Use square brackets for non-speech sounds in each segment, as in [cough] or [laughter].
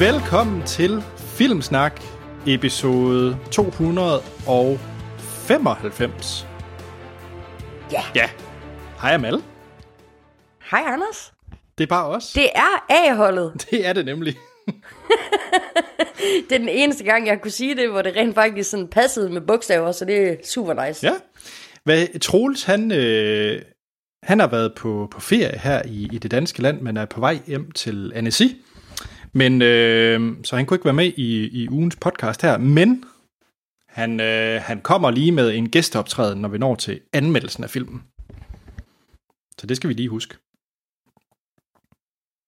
Velkommen til Filmsnak, episode 295. Ja. Ja. Hej Amal. Hej Anders. Det er bare os. Det er A-holdet. [laughs] Det er det nemlig. [laughs] Det er den eneste gang, jeg kunne sige det, hvor det rent faktisk sådan passede med bogstaver, så det er super nice. Ja. Hvad, Troels, han, øh, han har været på, på ferie her i, i det danske land, men er på vej hjem til Annecy. Men, øh, så han kunne ikke være med i, i ugens podcast her, men han, øh, han kommer lige med en gæsteoptræden, når vi når til anmeldelsen af filmen. Så det skal vi lige huske.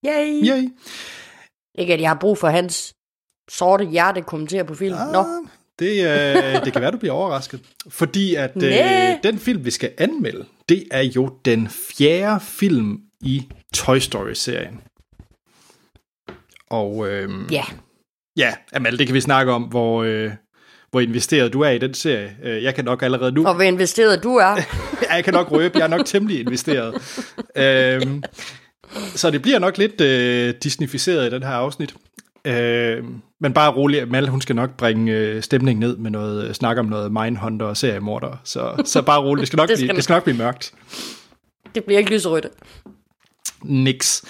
Yay. Yay! Ikke at jeg har brug for hans sorte hjerte kommentere på film. Nå, Ah, det, øh, det kan være, du bliver overrasket. Fordi at øh, den film, vi skal anmelde, det er jo den fjerde film i Toy Story-serien. Og øh, ja. ja, Amal, det kan vi snakke om, hvor, øh, hvor investeret du er i den serie. Øh, Jeg kan nok allerede nu, Og hvor investeret du er. [laughs] ja, jeg kan nok røbe, jeg er nok temmelig investeret. øhm, så det bliver nok lidt øh, disnificeret i den her afsnit. Øh, men bare rolig, Mal, hun skal nok bringe øh, stemningen ned med noget øh, snak om noget Mindhunter og seriemorder. Så, så bare rolig, det skal nok, [laughs] Det skal blive, det skal nok blive mørkt. Det bliver ikke lyserødt. Nix.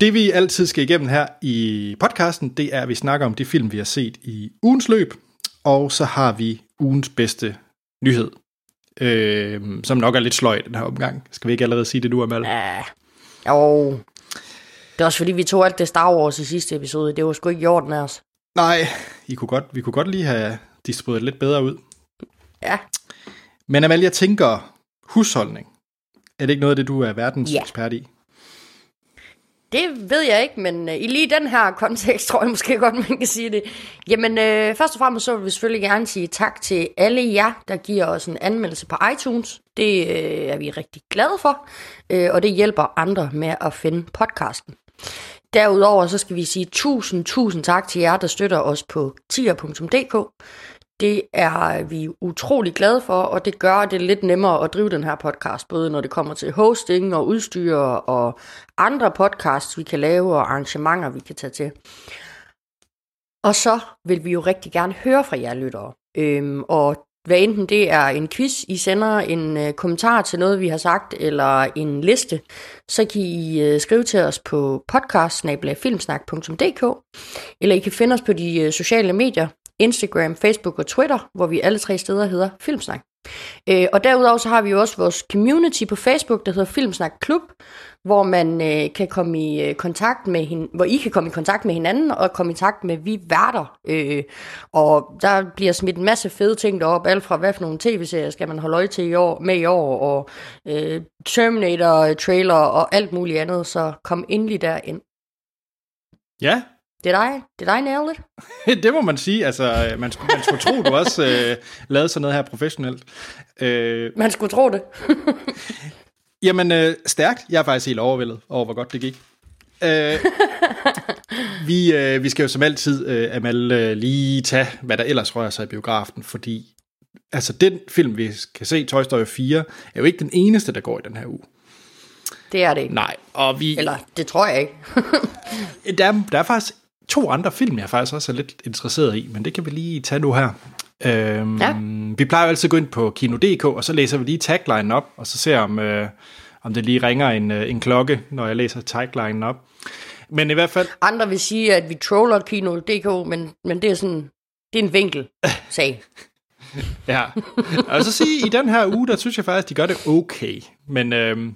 Det vi altid skal igennem her i podcasten, det er, at vi snakker om de film, vi har set i ugens løb, og så har vi ugens bedste nyhed, øh, som nok er lidt sløj i den her omgang. Skal vi ikke allerede sige det nu, Amal? Ja. Jo. Det er også fordi, vi tog alt det Star Wars i sidste episode. Det var sgu ikke i orden af os. Nej, I kunne godt, vi kunne godt lige have distribueret lidt bedre ud. Ja. Men Amal, jeg tænker, husholdning. Er det ikke noget af det, du er verdens Ja. ekspert i? Det ved jeg ikke, men øh, i lige den her kontekst [laughs] tror jeg måske godt, man kan sige det. Jamen, øh, først og fremmest så vil vi selvfølgelig gerne sige tak til alle jer, der giver os en anmeldelse på iTunes. Det øh, er vi rigtig glade for, øh, og det hjælper andre med at finde podcasten. Derudover så skal vi sige tusind, tusind tak til jer, der støtter os på tier.dk. Det er vi utrolig glade for, og det gør det lidt nemmere at drive den her podcast, både når det kommer til hosting og udstyr og andre podcasts, vi kan lave og arrangementer, vi kan tage til. Og så vil vi jo rigtig gerne høre fra jer lyttere. Øhm, og hvad enten det er en quiz, I sender en øh, kommentar til noget, vi har sagt, eller en liste, så kan I øh, skrive til os på podcast eller I kan finde os på de øh, sociale medier, Instagram, Facebook og Twitter, hvor vi alle tre steder hedder Filmsnak. Øh, og derudover så har vi jo også vores community på Facebook, der hedder Filmsnak Klub, hvor man øh, kan komme i øh, kontakt med hin- hvor I kan komme i kontakt med hinanden og komme i kontakt med vi værter. Øh, og der bliver smidt en masse fede ting derop, alt fra hvad for nogle tv-serier skal man holde øje til i år, med i år, og øh, Terminator trailer og alt muligt andet, så kom endelig derind. Ja, det er dig, det er dig, it. [laughs] det må man sige. Altså, man, skulle, man skulle tro, du også øh, lavede sådan noget her professionelt. Øh, Man skulle tro det. [laughs] jamen, øh, stærkt. Jeg er faktisk helt overvældet over, hvor godt det gik. Øh, [laughs] vi, øh, vi skal jo som altid, øh, Amal, øh, lige tage, hvad der ellers rører sig i biografen, fordi altså, den film, vi skal se, Toy Story 4, er jo ikke den eneste, der går i den her uge. Det er det ikke. Nej, og vi, Eller, det tror jeg ikke. der, er, der er faktisk to andre film, jeg faktisk også er lidt interesseret i, men det kan vi lige tage nu her. Øhm, Ja. Vi plejer jo altid at gå ind på Kino.dk, og så læser vi lige tagline op, og så ser om, øh, om det lige ringer en, øh, en klokke, når jeg læser tagline op. Men i hvert fald, Andre vil sige, at vi troller Kino.dk, men, men det er sådan, det er en vinkel sag. [laughs] ja. Og så sige, i den her uge, der synes jeg faktisk, de gør det okay. Men øhm,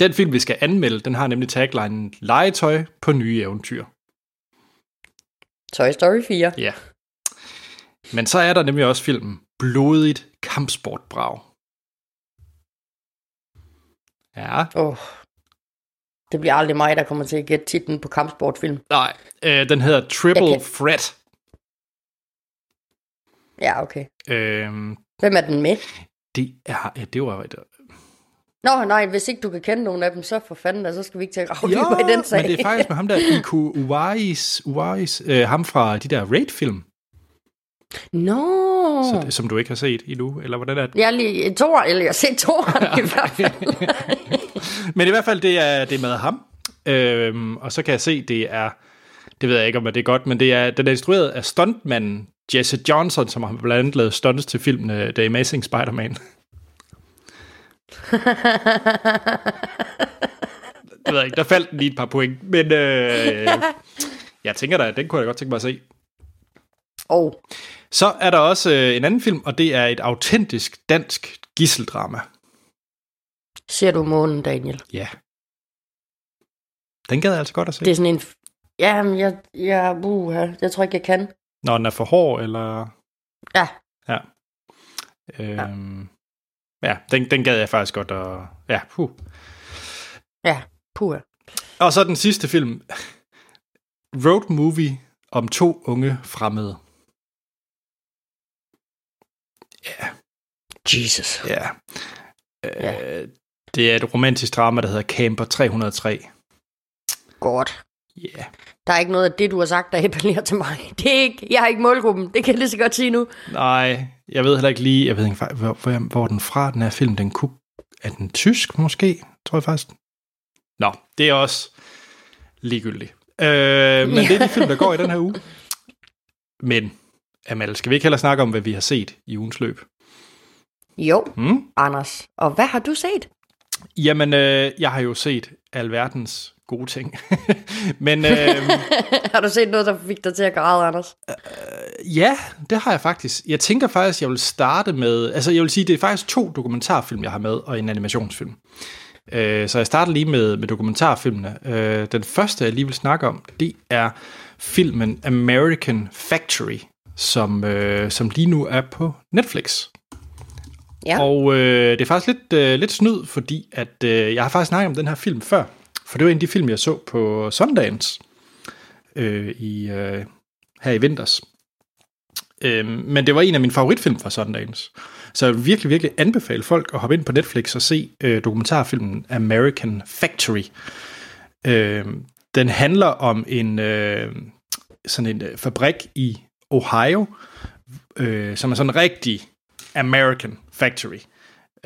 den film, vi skal anmelde, den har nemlig tagline Legetøj på nye eventyr. Toy Story 4. Ja. Men så er der nemlig også filmen Blodigt kampsportbrag. Ja, Oh. Det bliver aldrig mig, der kommer til at gætte titlen på kampsportfilm. nej. Øh, den hedder Triple kan- Threat. Ja, okay. Øh, Hvem er den med? det er... Ja, det var... Nå, nej, hvis ikke du kan kende nogen af dem, så for fanden, da, så skal vi ikke til at grave i den sag. men det er faktisk med ham der, Iku Uwais, Uwais øh, ham fra de der Raid-film, Nå. så, som du ikke har set endnu, eller hvordan er det? Jeg er lige to eller jeg har set to i hvert fald. [laughs] Men i hvert fald, det er, det er med ham. Øhm, og så kan jeg se, det er det ved jeg ikke, om det er godt, men det er, den er instrueret af stuntmanden Jesse Johnson, som har blandt andet lavet stunts til filmen The Amazing Spider-Man. [laughs] det ved jeg ikke, der faldt lige et par point, men øh, jeg tænker da, at den kunne jeg godt tænke mig at se. Oh. Så er der også øh, en anden film, og det er et autentisk dansk gisseldrama. Ser du månen, Daniel? Ja. Den gad jeg altså godt at se. Det er sådan en... Ja, men jeg, jeg, uh, jeg tror ikke, jeg kan. Når den er for hård, eller... Ja. Ja. Øhm, ja, ja den, den gad jeg faktisk godt at... Ja, puh. Ja, puh. Og så den sidste film. Road Movie om to unge fremmede. Ja. Jesus. Ja. Ja. Øh, det er et romantisk drama, der hedder Camper 303. Godt. Ja. Yeah. Der er ikke noget af det, du har sagt, der appellerer til mig. [laughs] Det er ikke, jeg har ikke målgruppen. Det kan jeg lige så godt sige nu. Nej, jeg ved heller ikke lige, jeg ved ikke, hvor, hvor, hvor den fra, den her film, den kunne, er den tysk måske, tror jeg faktisk. Nå, det er også ligegyldigt. Øh, men det er de film, der går i den her uge. Men, Amal, skal vi ikke heller snakke om, hvad vi har set i ugens løb? Jo, Hmm? Anders. Og hvad har du set? Jamen, øh, jeg har jo set alverdens gode ting. [laughs] Men øh, [laughs] har du set noget, der fik dig til at græde, Anders? ja, det har jeg faktisk. Jeg tænker faktisk, jeg vil starte med... Altså, jeg vil sige, det er faktisk to dokumentarfilm, jeg har med, og en animationsfilm. Øh, så jeg starter lige med, med dokumentarfilmene. Øh, den første, jeg lige vil snakke om, det er filmen American Factory, som, øh, som lige nu er på Netflix. Ja. Og øh, det er faktisk lidt, øh, lidt snyd, fordi at øh, jeg har faktisk snakket om den her film før. For det var en af de film, jeg så på Sundance øh, i, øh, her i vinters. Øh, men det var en af mine favoritfilm fra Sundance. Så jeg vil virkelig, virkelig anbefale folk at hoppe ind på Netflix og se øh, dokumentarfilmen American Factory. Øh, den handler om en øh, sådan en øh, fabrik i Ohio, øh, som er sådan en rigtig American Factory.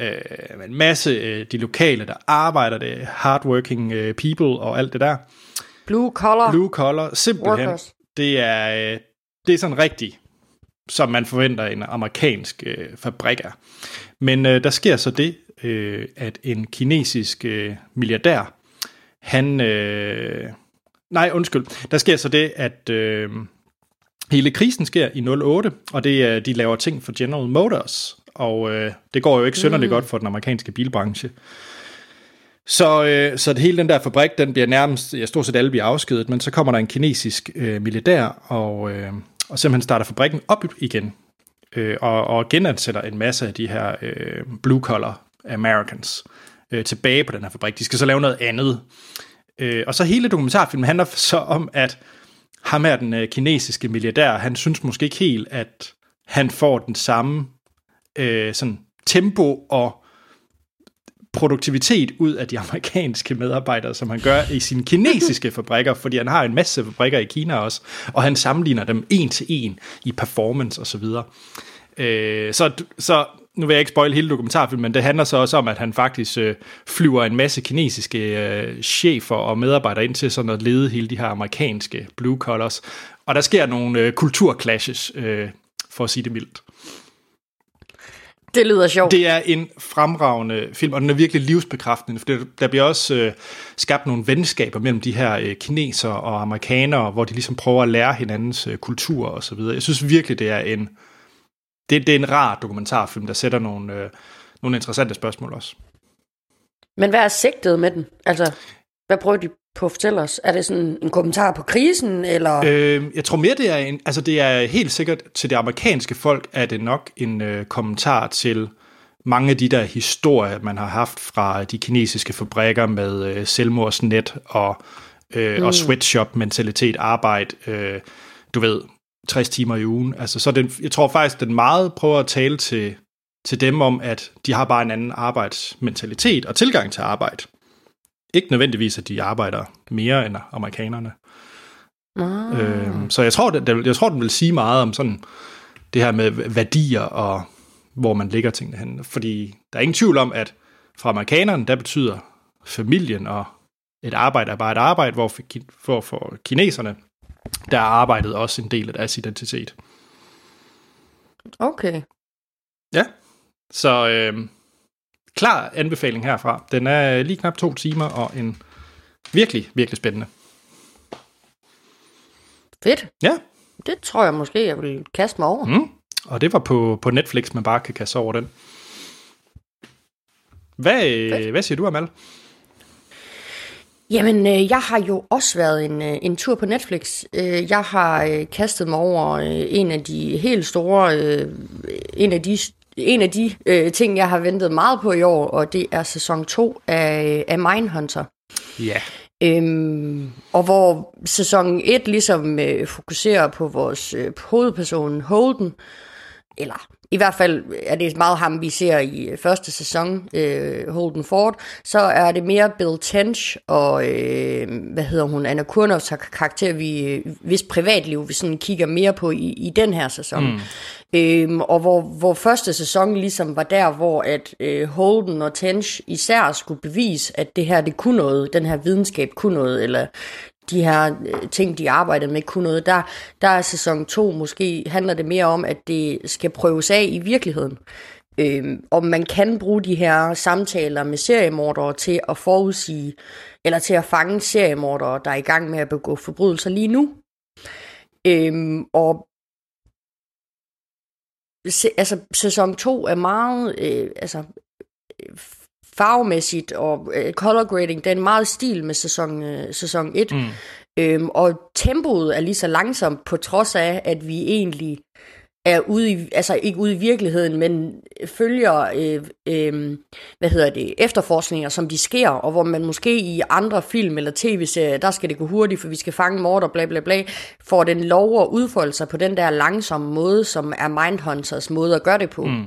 Øh, en masse øh, de lokale, der arbejder, det hardworking øh, people og alt det der. Blue collar. Blue collar, simpelthen. Workers. Det er, øh, det er sådan rigtig, som man forventer en amerikansk øh, fabrik er. Men øh, der sker så det, øh, at en kinesisk øh, milliardær, han... Øh, nej, undskyld. Der sker så det, at... Øh, Hele krisen sker i 08, og det er, de laver ting for General Motors, og øh, det går jo ikke synderligt mm. godt for den amerikanske bilbranche. Så, øh, så det hele den der fabrik, den bliver nærmest, ja, stort set alle bliver afskedet, men så kommer der en kinesisk øh, militær, og, øh, og simpelthen starter fabrikken op igen, øh, og, og genansætter en masse af de her øh, blue-collar Americans øh, tilbage på den her fabrik. De skal så lave noget andet. Øh, og så hele dokumentarfilmen handler [laughs] så om, at ham her, den øh, kinesiske milliardær, han synes måske ikke helt, at han får den samme øh, sådan tempo og produktivitet ud af de [laughs] amerikanske medarbejdere, som han gør i sine kinesiske [laughs] fabrikker, fordi han har en masse fabrikker i Kina også, og han sammenligner dem en til en i performance og så videre. Øh, så, så nu vil jeg ikke spoil hele dokumentarfilmen, men det handler så også om, at han faktisk øh, flyver en masse kinesiske øh, chefer og medarbejdere ind til sådan at lede hele de her amerikanske blue collars. Og der sker nogle øh, kulturclashes, øh, for at sige det mildt. Det lyder sjovt. Det er en fremragende film, og den er virkelig livsbekræftende, for der bliver også øh, skabt nogle venskaber mellem de her øh, kinesere og amerikanere, hvor de ligesom prøver at lære hinandens øh, kultur og så videre. Jeg synes virkelig, det er en det, det er en rar dokumentarfilm, der sætter nogle, øh, nogle interessante spørgsmål også. Men hvad er sigtet med den? Altså, hvad prøver de på at fortælle os? Er det sådan en kommentar på krisen, eller? Øh, jeg tror mere, det er en, altså det er helt sikkert til det amerikanske folk, er det nok en øh, kommentar til mange af de der historier, man har haft fra de kinesiske fabrikker med øh, selvmordsnet og, øh, mm. og sweatshop-mentalitet, arbejde, øh, du ved, 60 timer i ugen. Altså, så den, jeg tror faktisk, den meget prøver at tale til, til dem om, at de har bare en anden arbejdsmentalitet og tilgang til arbejde. Ikke nødvendigvis, at de arbejder mere end amerikanerne. Ah. Øhm, så jeg tror, det, jeg tror, den vil sige meget om sådan det her med værdier og hvor man ligger tingene hen. Fordi der er ingen tvivl om, at for amerikanerne, der betyder familien og et arbejde er bare et arbejde, hvor for, for, for kineserne, der er arbejdet også en del af deres identitet. Okay. Ja, så øh, klar anbefaling herfra. Den er lige knap to timer og en virkelig, virkelig spændende. Fedt. Ja, Det tror jeg måske, jeg vil kaste mig over. mm. og det var på, på Netflix, man bare kan kaste over den. Hvad, hvad siger du, Amal? Jamen, øh, jeg har jo også været en, øh, en tur på Netflix. Øh, jeg har øh, kastet mig over øh, en af de helt store, øh, en af de, en af de øh, ting, jeg har ventet meget på i år, og det er sæson 2 af, af Mindhunter. Ja. Øhm, og hvor sæson 1 ligesom øh, fokuserer på vores øh, hovedperson Holden, eller i hvert fald er det meget ham, vi ser i øh, første sæson, øh, Holden Ford, så er det mere Bill Tench og, øh, hvad hedder hun, Anna Kurnovs karakter, vi, øh, hvis privatliv vi sådan kigger mere på i, i den her sæson. Mm. Øhm, og hvor, hvor første sæson ligesom var der, hvor at øh, Holden og Tench især skulle bevise, at det her, det kunne noget, den her videnskab kunne noget, eller de her øh, ting, de arbejder med, kunne noget. Der, der er sæson 2 måske, handler det mere om, at det skal prøves af i virkeligheden. Øhm, om man kan bruge de her samtaler med seriemordere til at forudsige, eller til at fange seriemordere, der er i gang med at begå forbrydelser lige nu. Øhm, og se, altså, sæson 2 er meget øh, altså, øh, farvemæssigt og øh, color grading, den er meget stil med sæson, øh, sæson 1. Mm. Øhm, og tempoet er lige så langsomt, på trods af, at vi egentlig er ude i, altså ikke ude i virkeligheden, men følger, øh, øh, hvad hedder det, efterforskninger, som de sker, og hvor man måske i andre film eller tv-serier, der skal det gå hurtigt, for vi skal fange morder, bla bla bla, får den lov at udfolde sig på den der langsomme måde, som er Mindhunters måde at gøre det på. Mm.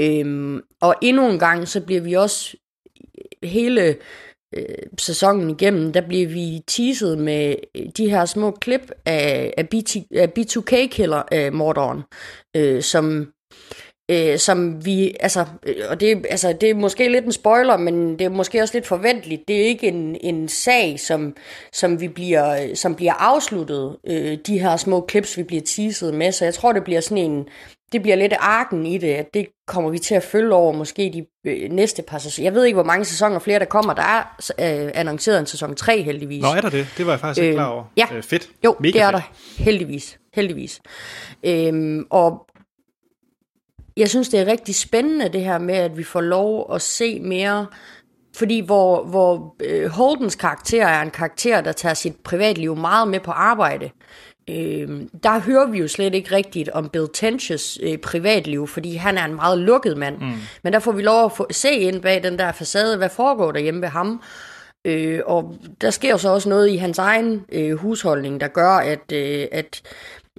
Øhm, og endnu en gang, så bliver vi også hele øh, sæsonen igennem, der bliver vi teaset med øh, de her små klip af, af, BT, af B2K-killer-morderen, øh, øh, som øh, som vi, altså, øh, og det, altså, det er måske lidt en spoiler, men det er måske også lidt forventeligt. Det er ikke en, en sag, som, som, vi bliver, som bliver afsluttet, øh, de her små clips, vi bliver teaset med, så jeg tror, det bliver sådan en, det bliver lidt arken i det, at det kommer vi til at følge over måske de øh, næste par sæsoner. Jeg ved ikke, hvor mange sæsoner flere der kommer. Der er øh, annonceret en sæson 3 heldigvis. Nå, er der det? Det var jeg faktisk ikke klar over. Ja. Øh, fedt. Jo, Mega det er fedt. der. Heldigvis. Heldigvis. Øhm, og jeg synes, det er rigtig spændende det her med, at vi får lov at se mere fordi hvor, hvor øh, Holdens karakter er en karakter, der tager sit privatliv meget med på arbejde, øh, der hører vi jo slet ikke rigtigt om Bill Tenches øh, privatliv, fordi han er en meget lukket mand. Mm. Men der får vi lov at få, se ind bag den der facade, hvad foregår der hjemme ved ham. Øh, og der sker jo så også noget i hans egen øh, husholdning, der gør, at, øh, at,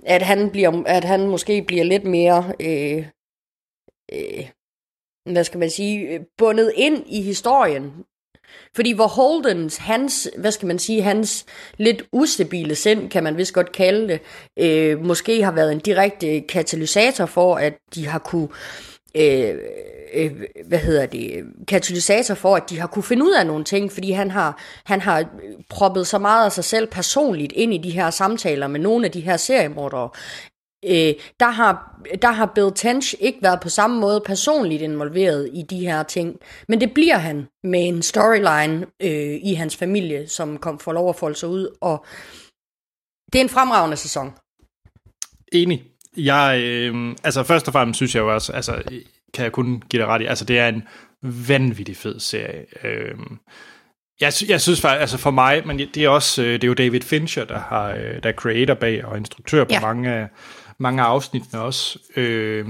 at, han bliver, at han måske bliver lidt mere... Øh, øh, hvad skal man sige, øh, bundet ind i historien. Fordi hvor Holdens, hans, hvad skal man sige, hans lidt ustabile sind, kan man vist godt kalde det, øh, måske har været en direkte katalysator for, at de har kunne, øh, øh, hvad hedder det, katalysator for, at de har kunne finde ud af nogle ting, fordi han har, han har proppet så meget af sig selv personligt ind i de her samtaler med nogle af de her seriemordere, øh, der, har, der har Bill Tench ikke været på samme måde personligt involveret i de her ting. Men det bliver han med en storyline øh, i hans familie, som kom for lov at folde sig ud. Og det er en fremragende sæson. Enig. Jeg, øh, altså først og fremmest synes jeg jo også, altså kan jeg kun give dig ret i, altså det er en vanvittig fed serie. Øh, jeg, jeg synes faktisk, altså for mig, men det er også, øh, det er jo David Fincher, der, har, øh, der er creator bag og instruktør på ja. mange, af- mange af afsnittene også. Øh,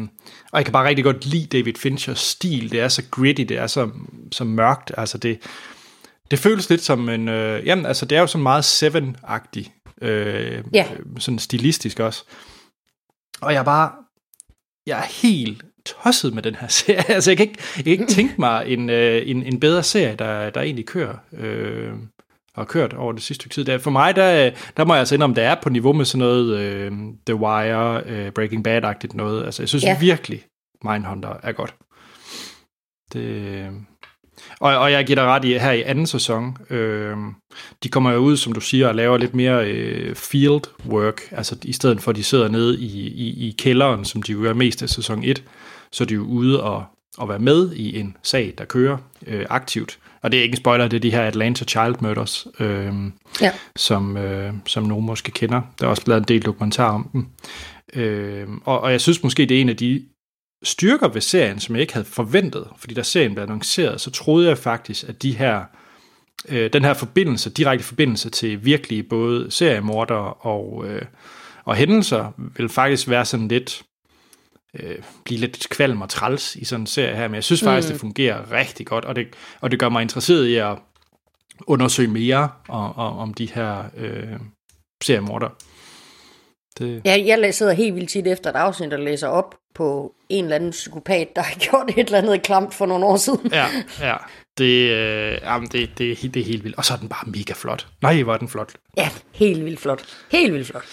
og jeg kan bare rigtig godt lide David Finchers stil. Det er så gritty, det er så, så mørkt. Altså det, det føles lidt som en, øh, jamen altså det er jo sådan meget Seven-agtig, øh, øh, sådan stilistisk også. Og jeg er bare, jeg er helt tosset med den her [laughs] serie. Altså, jeg kan ikke, jeg kan ikke tænke mig en, øh, en, en bedre serie, der, der egentlig kører, øh, har kørt over det sidste stykke tid. Der, for mig, der, der må jeg altså indrømme, der er på niveau med sådan noget øh, The Wire, øh, Breaking Bad-agtigt noget. Altså, jeg synes Ja. ja. virkelig, Mindhunter er godt. Det, Og, og jeg giver dig ret i, her i anden sæson, øh, de kommer jo ud, som du siger, og laver lidt mere øh, field work, altså i stedet for, at de sidder nede i, i, i kælderen, som de jo gør mest af sæson 1, så er de jo ude og, og være med i en sag, der kører øh, aktivt. Og det er ikke en spoiler, det er de her Atlanta Child Murders, øh, Ja. som, øh, som nogen måske kender. Der er også lavet en del dokumentar om dem. Øh, og, og jeg synes måske, det er en af de styrker ved serien, som jeg ikke havde forventet, fordi da serien blev annonceret, så troede jeg faktisk, at de her, øh, den her forbindelse, direkte forbindelse til virkelige både seriemordere og, øh, og hændelser, vil faktisk være sådan lidt, øh, blive lidt kvalm og træls i sådan en serie her, men jeg synes faktisk, mm. det fungerer rigtig godt, og det, og det gør mig interesseret i at undersøge mere om, om, om de her øh, seriemordere. Det, Jeg, jeg sidder helt vildt tit efter et afsnit og læser op på en eller anden psykopat, der har [laughs] gjort et eller andet klamt for nogle år siden. Ja, ja. Det, øh, jamen det, det, er helt- det er helt vildt. Og så er den bare mega flot. Nej, hvor er den flot. Ja, helt vildt flot. Helt vildt flot.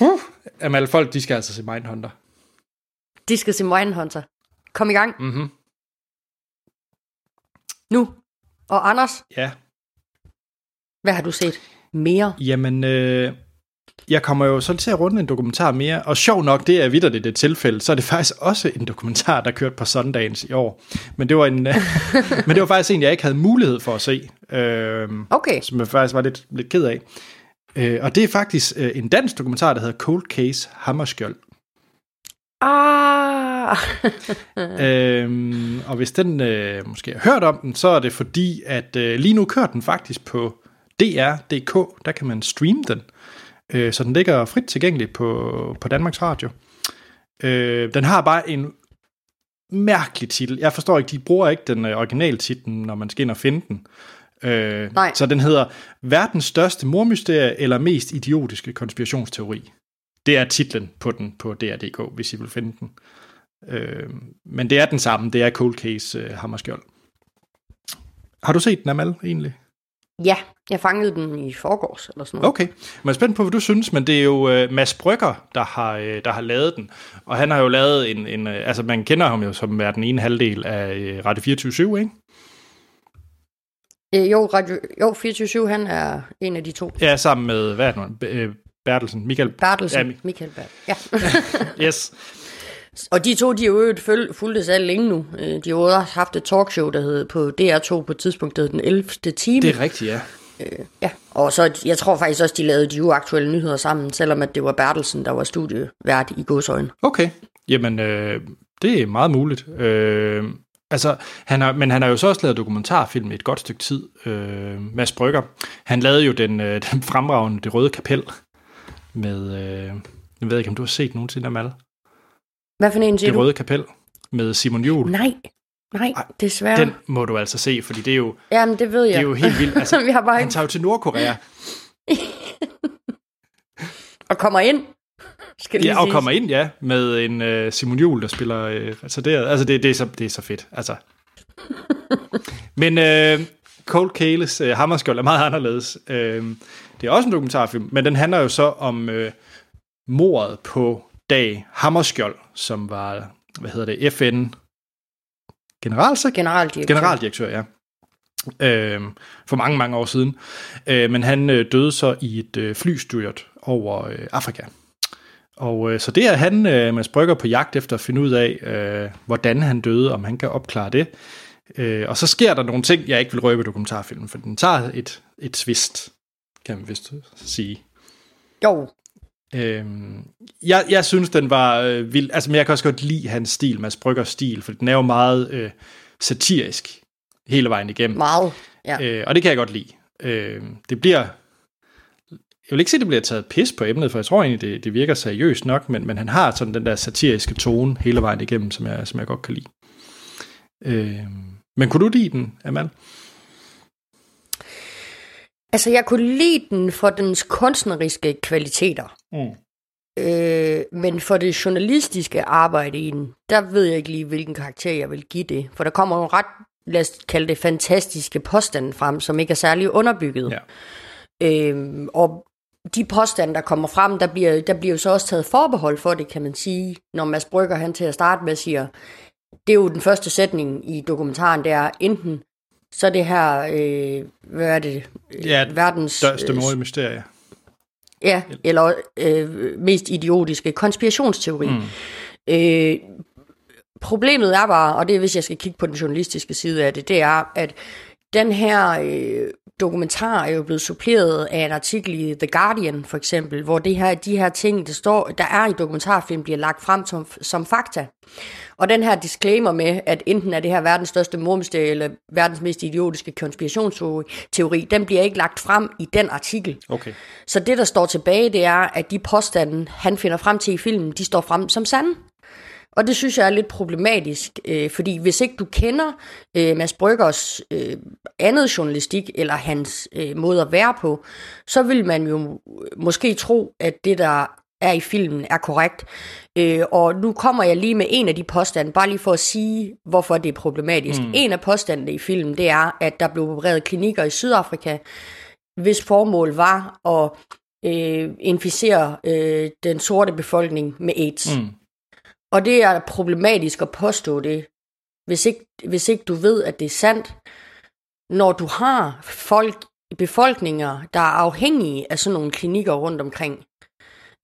Uh. Jamen, folk, de skal altså se Mindhunter. De skal se Mindhunter. Kom i gang Mm-hmm. nu. Og Anders, Ja. hvad har du set mere? Jamen, øh, jeg kommer jo så til at runde en dokumentar mere, og sjov nok, det er videre det, det tilfælde, så er det faktisk også en dokumentar, der kørte på Sundance i år. Men det var, en, øh, [laughs] men det var faktisk en, jeg ikke havde mulighed for at se, øh, Okay. som jeg faktisk var lidt, lidt ked af. Øh, og det er faktisk øh, en dansk dokumentar, der hedder Cold Case Hammerskjold. Ah. [laughs] Øhm, og hvis den øh, måske har hørt om den, så er det fordi, at øh, lige nu kører den faktisk på DR.dk. Der kan man streame den. Øh, så den ligger frit tilgængelig på, på Danmarks Radio. Øh, den har bare en mærkelig titel. Jeg forstår ikke, de bruger ikke den øh, originale titlen, når man skal ind og finde den. Øh, Nej. Så den hedder Verdens største mormysterie eller mest idiotiske konspirationsteori. Det er titlen på den på DR.dk, hvis I vil finde den. Øh, men det er den samme. Det er Cold Case øh, Hammerskjold. Har du set den, Amal, egentlig? Ja, jeg fangede den i forgårs eller sådan noget. Okay. Men jeg er spændt på, hvad du synes, men det er jo øh, Mads Brygger, der har, øh, der har lavet den. Og han har jo lavet en, en øh, altså man kender ham jo som er den ene halvdel af øh, Radio 24 ikke? Øh, jo, Radio, jo, 24 han er en af de to. Ja, sammen med, hvad er det nu? Øh, Bertelsen, Michael. Bertelsen, Ja, Michael Bert. Ja. [laughs] Yes. [laughs] og de to, de har jo fulgtes af længe nu. Øh, De har jo også haft et talkshow, der hed på DR2 på et tidspunkt, der hed den 11. time. Det er rigtigt, ja. Ja, og så, jeg tror faktisk også, de lavede de uaktuelle nyheder sammen, selvom at det var Bertelsen, der var studievært i godsøjen. Okay. Jamen, øh, det er meget muligt. Øh, altså, han har, men han har jo så også lavet dokumentarfilm i et godt stykke tid. Øh, Mads Brygger. Han lavede jo den, øh, [laughs] den fremragende Det Røde Kapel med, øh, jeg ved ikke, om du har set nogensinde af Mal. Hvad for en siger Det? Røde Kapel med Simon Juhl. Nej, nej, Ej, desværre. Den må du altså se, fordi det er jo, Jamen, det ved jeg. det er jo helt vildt. Altså, [laughs] Vi har bare han ikke... tager jo til Nordkorea [laughs] Og kommer ind. Skal lige ja, og siges. kommer ind, ja, med en øh, Simon Juhl, der spiller øh, retarderet. Altså, det, det, er så, det er så fedt, altså. [laughs] Men øh, Cold Kales øh, Hammerskjold er meget anderledes. Øh, det er også en dokumentarfilm, men den handler jo så om øh, mordet på Dag Hammerskjold, som var, hvad hedder det, FN generalsekretær? Generaldirektør. Generaldirektør, ja. Øh, for mange, mange år siden. Øh, men han øh, døde så i et øh, flystyrt over øh, Afrika. Og øh, så det er han, øh, Mads Brygger, på jagt efter at finde ud af, øh, hvordan han døde, om han kan opklare det. Øh, og så sker der nogle ting, jeg ikke vil røbe dokumentarfilmen, for den tager et, et twist, kan man vist sige. Jo, Øhm, jeg, jeg synes, den var øh, vild. Altså, men jeg kan også godt lide hans stil, Mads Bryggers stil, for den er jo meget øh, satirisk hele vejen igennem. meget. Ja. Øh, og det kan jeg godt lide. Øh, det bliver... Jeg vil ikke sige, at det bliver taget pis på emnet, for jeg tror egentlig, det, det virker seriøst nok, men, men han har sådan den der satiriske tone hele vejen igennem, som jeg, som jeg godt kan lide. Øh, men kunne du lide den, Amal? Altså, jeg kunne lide den for dens kunstneriske kvaliteter. Mm. Øh, men for det journalistiske arbejde i den, der ved jeg ikke lige, hvilken karakter jeg vil give det. For der kommer jo ret, lad os kalde det, fantastiske påstande frem, som ikke er særlig underbygget. Ja. Øh, og de påstande, der kommer frem, der bliver, der bliver jo så også taget forbehold for det, kan man sige, når Mads Brygger han til at starte med siger, det er jo den første sætning i dokumentaren, det er enten så det her, øh, hvad er det? Ja, verdens største mysterie. Ja, eller øh, mest idiotiske konspirationsteori. Mm. Øh, problemet er bare, og det er hvis jeg skal kigge på den journalistiske side af det, det er, at den her øh, dokumentar er jo blevet suppleret af en artikel i The Guardian for eksempel, hvor det her, de her ting, der, står, der er i dokumentarfilm, bliver lagt frem som, som fakta. Og den her disclaimer med, at enten er det her verdens største mormysterie, eller verdens mest idiotiske konspirationsteori, den bliver ikke lagt frem i den artikel. Okay. Så det, der står tilbage, det er, at de påstande, han finder frem til i filmen, de står frem som sande. Og det synes jeg er lidt problematisk, øh, fordi hvis ikke du kender øh, Mads Bryggers øh, andet journalistik, eller hans øh, måde at være på, så vil man jo måske tro, at det, der er i filmen, er korrekt. Øh, og nu kommer jeg lige med en af de påstande, bare lige for at sige, hvorfor det er problematisk. Mm. En af påstandene i filmen, det er, at der blev opereret klinikker i Sydafrika, hvis formål var at øh, inficere øh, den sorte befolkning med AIDS. Mm. Og det er problematisk at påstå det, hvis ikke, hvis ikke du ved, at det er sandt. Når du har folk, befolkninger, der er afhængige af sådan nogle klinikker rundt omkring.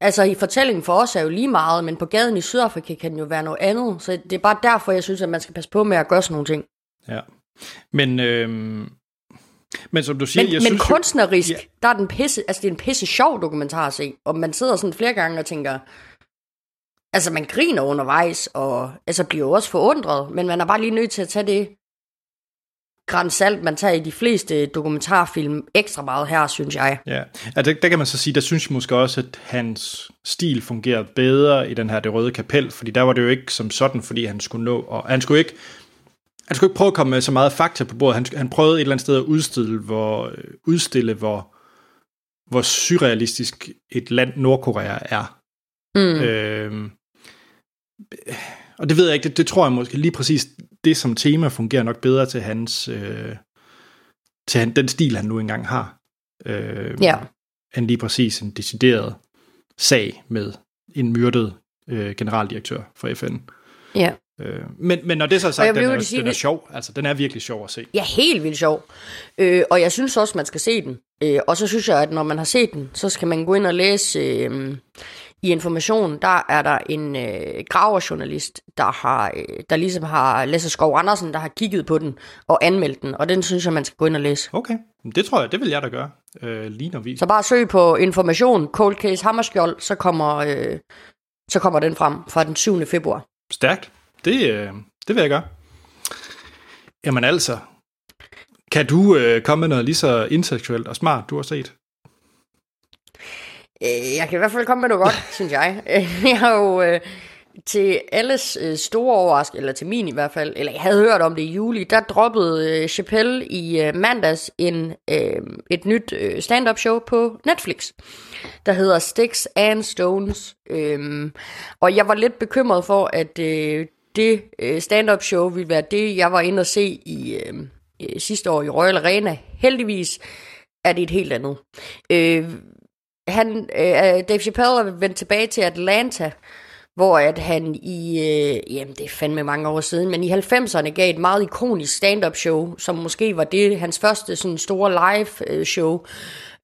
Altså i fortællingen for os er jo lige meget, men på gaden i Sydafrika kan den jo være noget andet. Så det er bare derfor, jeg synes, at man skal passe på med at gøre sådan nogle ting. Ja, men... Øh... Men som du siger, men, jeg men synes, kunstnerisk, ja. der er den pisse, altså det er en pisse sjov dokumentar at se, og man sidder sådan flere gange og tænker, altså man griner undervejs, og altså bliver også forundret, men man er bare lige nødt til at tage det græns salt, man tager i de fleste dokumentarfilm ekstra meget her, synes jeg. Ja, ja der, der kan man så sige, der synes jeg måske også, at hans stil fungerede bedre i den her Det Røde Kapel, fordi der var det jo ikke som sådan, fordi han skulle nå, og han skulle ikke han skulle ikke prøve at komme med så meget fakta på bordet. Han, han prøvede et eller andet sted at udstille, hvor, udstille, hvor, hvor surrealistisk et land Nordkorea er. Mm. Øh, [sighs] og det ved jeg ikke, det, det tror jeg måske lige præcis, det som tema fungerer nok bedre til hans, øh, til han, den stil, han nu engang har. Øh, ja. End lige præcis en decideret sag med en myrdet øh, generaldirektør for FN. Ja. Øh, men, men når det så er sagt, den er, sige, den er sjov. Altså, den er virkelig sjov at se. Ja, helt vildt sjov. Øh, og jeg synes også, man skal se den. Øh, og så synes jeg, at når man har set den, så skal man gå ind og læse... Øh, i Information, der er der en øh, graverjournalist, der har, øh, der ligesom har, Lasse Skov Andersen, der har kigget på den og anmeldt den, og den synes jeg, man skal gå ind og læse. Okay, det tror jeg, det vil jeg da gøre, øh, lige når vi... Så bare søg på Information, Cold Case Hammerskjold, så kommer, øh, så kommer den frem fra den 7. februar. Stærkt, det, øh, det vil jeg gøre. Jamen altså, kan du øh, komme med noget lige så intellektuelt og smart, du har set? Øh, jeg kan i hvert fald komme med noget godt, [laughs] synes jeg. Jeg har jo øh, til alles øh, store overraskelse, eller til min i hvert fald, eller jeg havde hørt om det i juli, der droppede øh, Chappelle i øh, mandags en, øh, et nyt øh, stand-up show på Netflix, der hedder Sticks and Stones. Øh, og jeg var lidt bekymret for, at øh, det øh, stand-up show ville være det, jeg var inde og se i øh, sidste år i Royal Arena. Heldigvis er det et helt andet. Øh, han, øh, øh, Dave Chappelle er vendt tilbage til Atlanta, hvor at han i, øh, jamen det er fandme mange år siden, men i 90'erne gav et meget ikonisk stand-up show, som måske var det hans første sådan store live øh, show,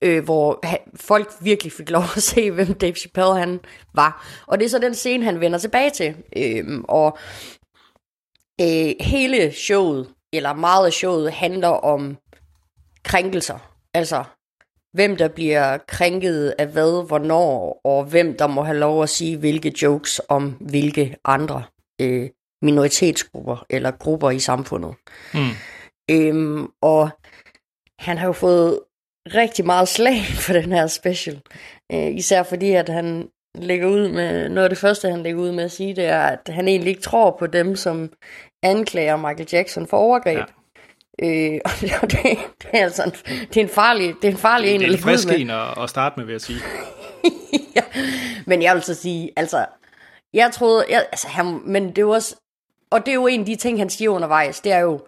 øh, hvor han, folk virkelig fik [laughs] lov at se, hvem Dave Chappelle han var. Og det er så den scene, han vender tilbage til. Øh, og øh, hele showet, eller meget af showet, handler om krænkelser. Altså hvem der bliver krænket af hvad, hvornår, og hvem der må have lov at sige hvilke jokes om hvilke andre øh, minoritetsgrupper eller grupper i samfundet. Mm. Øhm, og han har jo fået rigtig meget slag [laughs] for den her special. Øh, især fordi, at han lægger ud med, noget af det første, han lægger ud med at sige, det er, at han egentlig ikke tror på dem, som anklager Michael Jackson for overgreb. Ja. Øh, [laughs] og det, det, er altså en, det er en farlig, det er en farlig det, en. Det er en frisk en at, at starte med, vil jeg sige. [laughs] ja, men jeg vil så sige, altså, jeg troede, jeg, altså, han, men det jo også, og det er jo en af de ting, han siger undervejs, det er jo,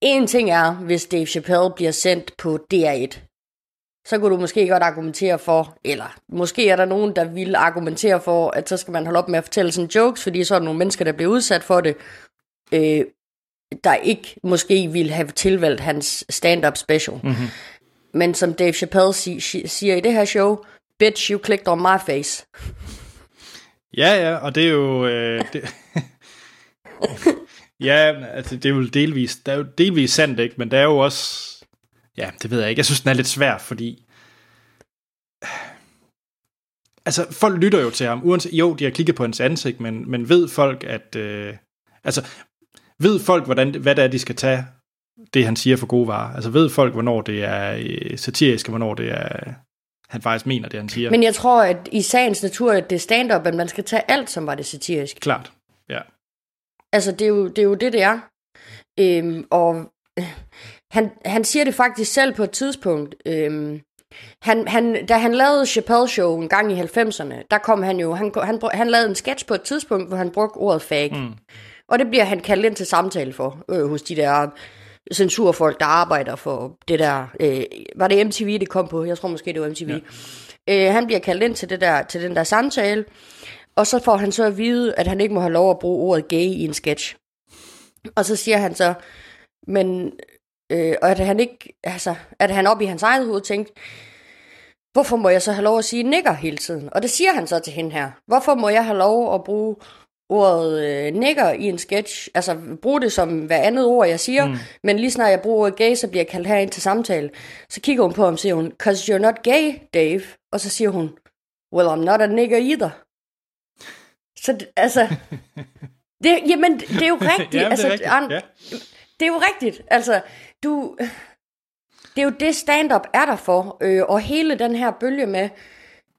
en ting er, hvis Dave Chappelle bliver sendt på DR1, så kunne du måske godt argumentere for, eller måske er der nogen, der vil argumentere for, at så skal man holde op med at fortælle sådan jokes, fordi så er der nogle mennesker, der bliver udsat for det. Øh, der ikke måske ville have tilvalgt hans stand-up special. Mm-hmm. Men som Dave Chappelle si- siger i det her show, bitch, you clicked on my face. Ja, ja, og det er jo... Øh, det, [laughs] ja, altså det er jo delvis, det er jo delvis sandt, ikke? Men det er jo også... Ja, det ved jeg ikke. Jeg synes, den er lidt svær, fordi... Altså, folk lytter jo til ham. Uanset, jo, de har klikket på hans ansigt, men, men ved folk, at... Øh, altså, ved folk, hvordan, hvad det er, de skal tage det, han siger for gode varer? Altså, ved folk, hvornår det er øh, satirisk, og hvornår det er han faktisk mener det, han siger. Men jeg tror, at i sagens natur, at det er stand-up, at man skal tage alt, som var det satirisk. Klart, ja. Altså, det er jo det, er jo det, det er. Øhm, og øh, han, han siger det faktisk selv på et tidspunkt. Øhm, han, han, da han lavede Chappelle Show en gang i 90'erne, der kom han jo, han, han, han lavede en sketch på et tidspunkt, hvor han brugte ordet fag. Mm. Og det bliver han kaldt ind til samtale for, øh, hos de der censurfolk, der arbejder for det der... Øh, var det MTV, det kom på? Jeg tror måske, det var MTV. Ja. Øh, han bliver kaldt ind til, det der, til den der samtale, og så får han så at vide, at han ikke må have lov at bruge ordet gay i en sketch. Og så siger han så, men øh, og at han ikke, altså, at han op i hans eget hoved tænkte, hvorfor må jeg så have lov at sige nigger hele tiden? Og det siger han så til hende her. Hvorfor må jeg have lov at bruge ordet øh, nigger i en sketch, altså bruge det som hver andet ord, jeg siger, mm. men lige snart jeg bruger ordet gay, så bliver jeg kaldt herind til samtale. Så kigger hun på ham og siger hun, cause you're not gay, Dave. Og så siger hun, well, I'm not a nigger either. Så altså, [laughs] det, jamen, det er jo rigtigt. Jamen, altså, det, er rigtigt. An, ja. det er jo rigtigt. Altså, du, det er jo det stand-up er der for, øh, og hele den her bølge med,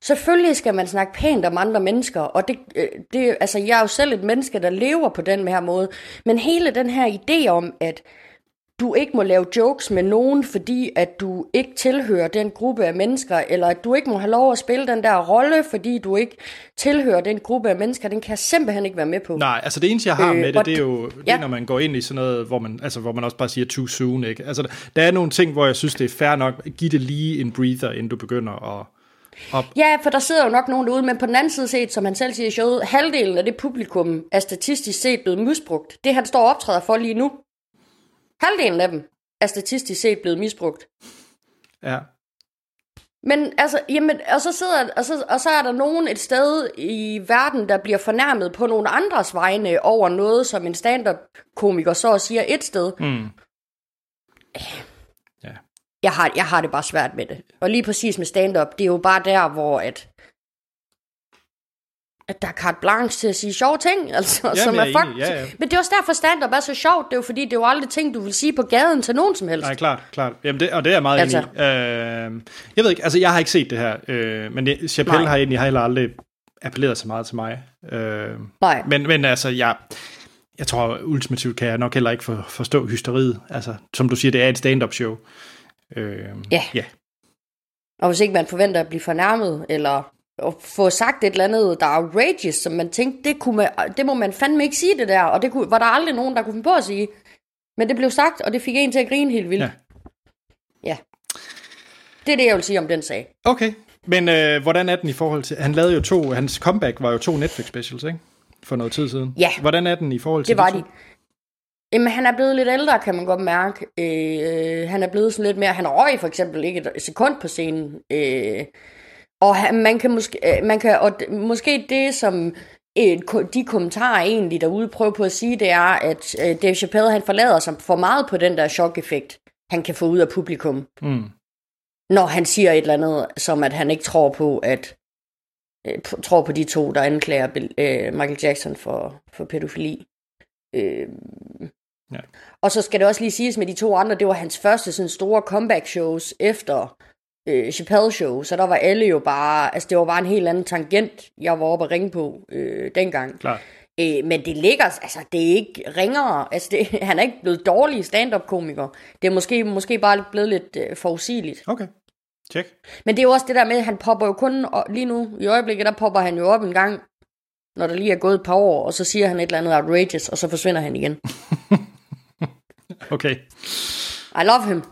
Selvfølgelig skal man snakke pænt om andre mennesker, og det, øh, det, altså jeg er jo selv et menneske, der lever på den her måde, men hele den her idé om, at du ikke må lave jokes med nogen, fordi at du ikke tilhører den gruppe af mennesker, eller at du ikke må have lov at spille den der rolle, fordi du ikke tilhører den gruppe af mennesker, den kan jeg simpelthen ikke være med på. Nej, altså det eneste, jeg har Øh, med det, det er jo, det ja. er, når man går ind i sådan noget, hvor man, altså, hvor man også bare siger too soon, ikke? Altså, der- der er nogle ting, hvor jeg synes, det er fair nok, giv det lige en breather, inden du begynder at... op. Ja, for der sidder jo nok nogen derude, men på den anden side set, som han selv siger i showet, halvdelen af det publikum er statistisk set blevet misbrugt. Det han står og optræder for lige nu. Halvdelen af dem er statistisk set blevet misbrugt. Ja. Men altså, jamen, og så, sidder, og, så, og så er der nogen et sted i verden, der bliver fornærmet på nogle andres vegne over noget, som en stand-up-komiker så siger et sted. Mm. Jeg har, jeg har det bare svært med det. Og lige præcis med stand-up, det er jo bare der, hvor at, at der er carte blanche til at sige sjove ting, [laughs] altså, Jamen, som jeg er fuck. enig, ja, ja. Men det er også derfor stand-up er så sjovt, det er jo fordi, det er jo aldrig ting, du vil sige på gaden til nogen som helst. Nej, klart, klart. Jamen det, og det er jeg meget Altså. enig i. Øh, jeg ved ikke, altså jeg har ikke set det her, øh, men det, Chappelle Nej. har egentlig heller aldrig appelleret så meget til mig. Øh, Nej. men, men altså, jeg, jeg tror ultimativt kan jeg nok heller ikke for, forstå hysteriet. Altså, som du siger, det er et stand-up show. Øh, Ja. ja. Og hvis ikke man forventer at blive fornærmet, eller at få sagt et eller andet, der er outrageous, som man tænkte, det, kunne man, det må man fandme ikke sige det der, og det kunne, var der aldrig nogen, der kunne finde på at sige. Men det blev sagt, og det fik en til at grine helt vildt. Ja. ja. Det er det, jeg vil sige om den sag. Okay, men øh, hvordan er den i forhold til... Han lavede jo to... Hans comeback var jo to Netflix specials, ikke? For noget tid siden. Ja. Hvordan er den i forhold til Det var de. Jamen, han er blevet lidt ældre, kan man godt mærke. Øh, han er blevet sådan lidt mere... Han røg for eksempel ikke et sekund på scenen. Øh, og han, man kan måske... øh, Man kan, og måske det, som øh, ko- de kommentarer egentlig derude prøver på at sige, det er, at øh, Dave Chappelle, han forlader sig for meget på den der chok-effekt, han kan få ud af publikum. Mm. Når han siger et eller andet, som at han ikke tror på, at øh, tror på de to, der anklager Bill- øh, Michael Jackson for, for pædofili. Øh, Ja. Og så skal det også lige siges med de to andre, det var hans første sådan store comeback shows efter øh, Chappelle show, så der var alle jo bare, altså det var bare en helt anden tangent, jeg var oppe at ringe på øh, dengang. Klart. Øh, men det ligger, altså det er ikke ringere, altså det, [laughs] han er ikke blevet dårlig stand-up komiker. Det er måske, måske bare blevet lidt øh, forudsigeligt. Okay. Tjek. Men det er jo også det der med, at han popper jo kun, og lige nu i øjeblikket, der popper han jo op en gang, når der lige er gået et par år, og så siger han et eller andet outrageous, og så forsvinder han igen. [laughs] Okay. I love him.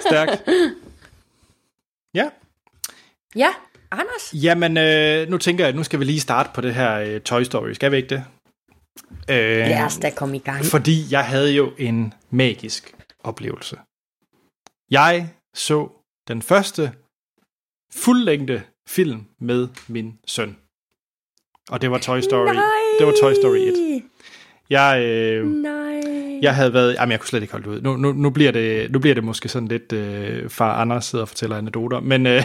Stærkt. [laughs] ja. Ja, Anders? Jamen, øh, nu tænker jeg, at nu skal vi lige starte på det her øh, Toy Story. Skal vi ikke det? Øh, Lad os da komme i gang. fordi jeg havde jo en magisk oplevelse. Jeg så den første fuldlængde film med min søn. Og det var Toy Story. Nej! Det var Toy Story 1. Jeg, øh, Nej. Jeg havde været... Jamen, jeg kunne slet ikke holde det ud. Nu, nu, nu, bliver, det, nu bliver det måske sådan lidt øh, far Anders sidder og fortæller anekdoter. Men, øh,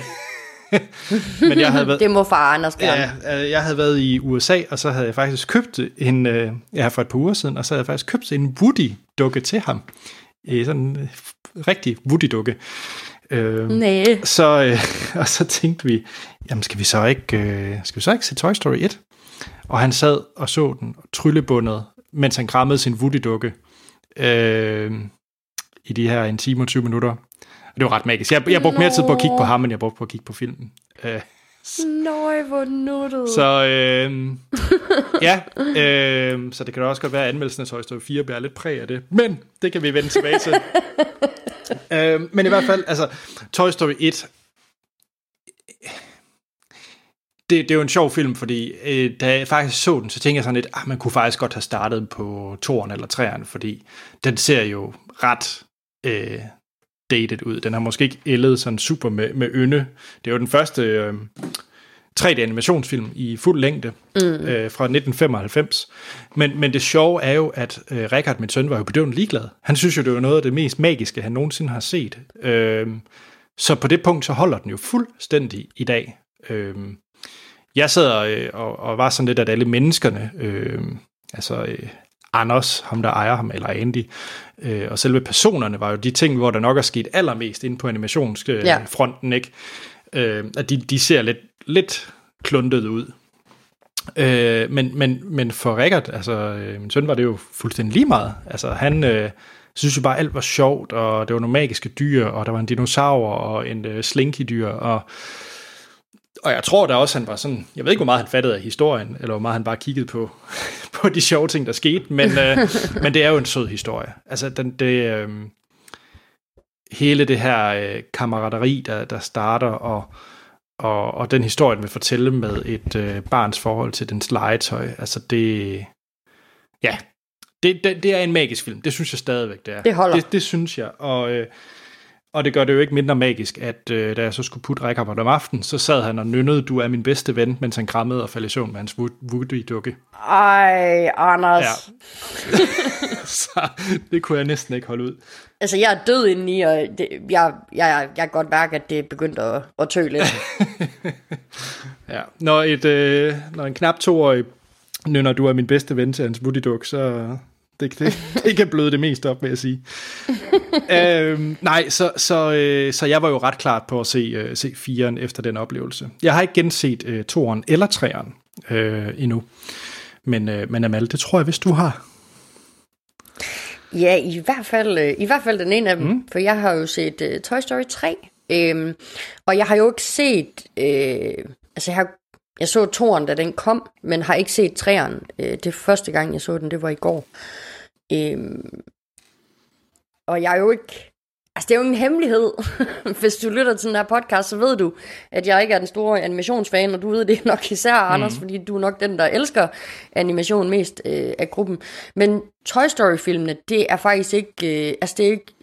[laughs] men jeg havde været... Det må far Anders gerne. Ja, øh, jeg havde været i USA, og så havde jeg faktisk købt en, øh, ja, for et par uger siden, og så havde jeg faktisk købt en Woody-dukke til ham. Øh, sådan en øh, rigtig Woody-dukke. Øh, Nej. så, øh, [laughs] og så tænkte vi, jamen skal vi så ikke, øh, skal vi så ikke se Toy Story 1? Og han sad og så den tryllebundet, mens han krammede sin Woody-dukke øh, i de her en time og 20 minutter. Og det var ret magisk. Jeg, jeg brugte mere tid på at kigge på ham, end jeg brugte på at kigge på filmen. Øh, Nøj, hvor nuttet. så øh, ja, øh, så det kan da også godt være, at anmeldelsen af Toy Story 4 bliver lidt præg af det. Men det kan vi vende tilbage til. [laughs] øh, men i hvert fald, altså, Toy Story 1, det, det er jo en sjov film, fordi øh, da jeg faktisk så den, så tænkte jeg sådan lidt, ah, man kunne faktisk godt have startet på toeren eller treeren, fordi den ser jo ret øh, dated ud. Den har måske ikke ældet sådan super med, med ynde. Det er jo den første øh, 3D-animationsfilm i fuld længde mm. øh, fra 1995. Men, men det sjove er jo, at øh, Richard, min søn, var jo bedøvende ligeglad. Han synes jo, det var noget af det mest magiske, han nogensinde har set. Øh, så på det punkt, så holder den jo fuldstændig i dag. Øh, jeg sad øh, og, og var sådan lidt, at alle menneskerne, øh, altså øh, Anders, ham der ejer ham, eller Andy, øh, og selve personerne var jo de ting, hvor der nok er sket allermest inde på animationsfronten, Ja. ikke? Øh, at de, de ser lidt, lidt kluntet ud. Øh, men, men, men for Richard, altså øh, min søn, var det jo fuldstændig lige meget. Altså han øh, synes jo bare, alt var sjovt, og det var nogle magiske dyr, og der var en dinosaur og en øh, slinky-dyr, og og jeg tror da også, han var sådan, jeg ved ikke, hvor meget han fattede af historien, eller hvor meget han bare kiggede på, [laughs] på de sjove ting, der skete, men, øh, [laughs] men det er jo en sød historie. Altså, den, det, øh, hele det her øh, kammerateri, der, der starter, og, og, og den historie, den vil fortælle med et øh, barns forhold til dens legetøj, altså det, ja, det, det, det er en magisk film. Det synes jeg stadigvæk, det er. Det holder. Det, det synes jeg, og... Øh, og det gør det jo ikke mindre magisk, at øh, da jeg så skulle putte Rikard om aftenen, så sad han og nynnede, du er min bedste ven, mens han krammede og faldt i søvn med hans Woody-dukke. Ej, Anders. Ja. [laughs] så det kunne jeg næsten ikke holde ud. Altså, jeg er død indeni, og det, jeg, jeg, jeg kan godt mærke, at det er begyndt at, at tø lidt. [laughs] Ja. Når, et, øh, når en knap toårig nynner, du er min bedste ven til hans Woody-dukke, så det, det, det kan bløde det mest op, vil jeg sige. [laughs] øhm, nej, så, så, øh, så jeg var jo ret klart på at se, øh, se firen efter den oplevelse. Jeg har ikke genset øh, toeren eller treeren øh, endnu. Men, øh, men Amal, det tror jeg, hvis du har. Ja, i hvert fald, øh, i hvert fald den ene af dem, mm. for jeg har jo set uh, Toy Story 3, øhm, og jeg har jo ikke set, øh, altså jeg, har, jeg så toren, da den kom, men har ikke set træeren. Øh, det første gang, jeg så den, det var i går. Øhm, og jeg er jo ikke, altså det er jo ingen hemmelighed, [laughs] hvis du lytter til den her podcast, så ved du, at jeg ikke er den store animationsfan, og du ved det nok især, Anders, fordi du er nok den, der elsker animation mest øh, af gruppen. Men Toy Story-filmene, det er faktisk ikke, øh, altså det er ikke,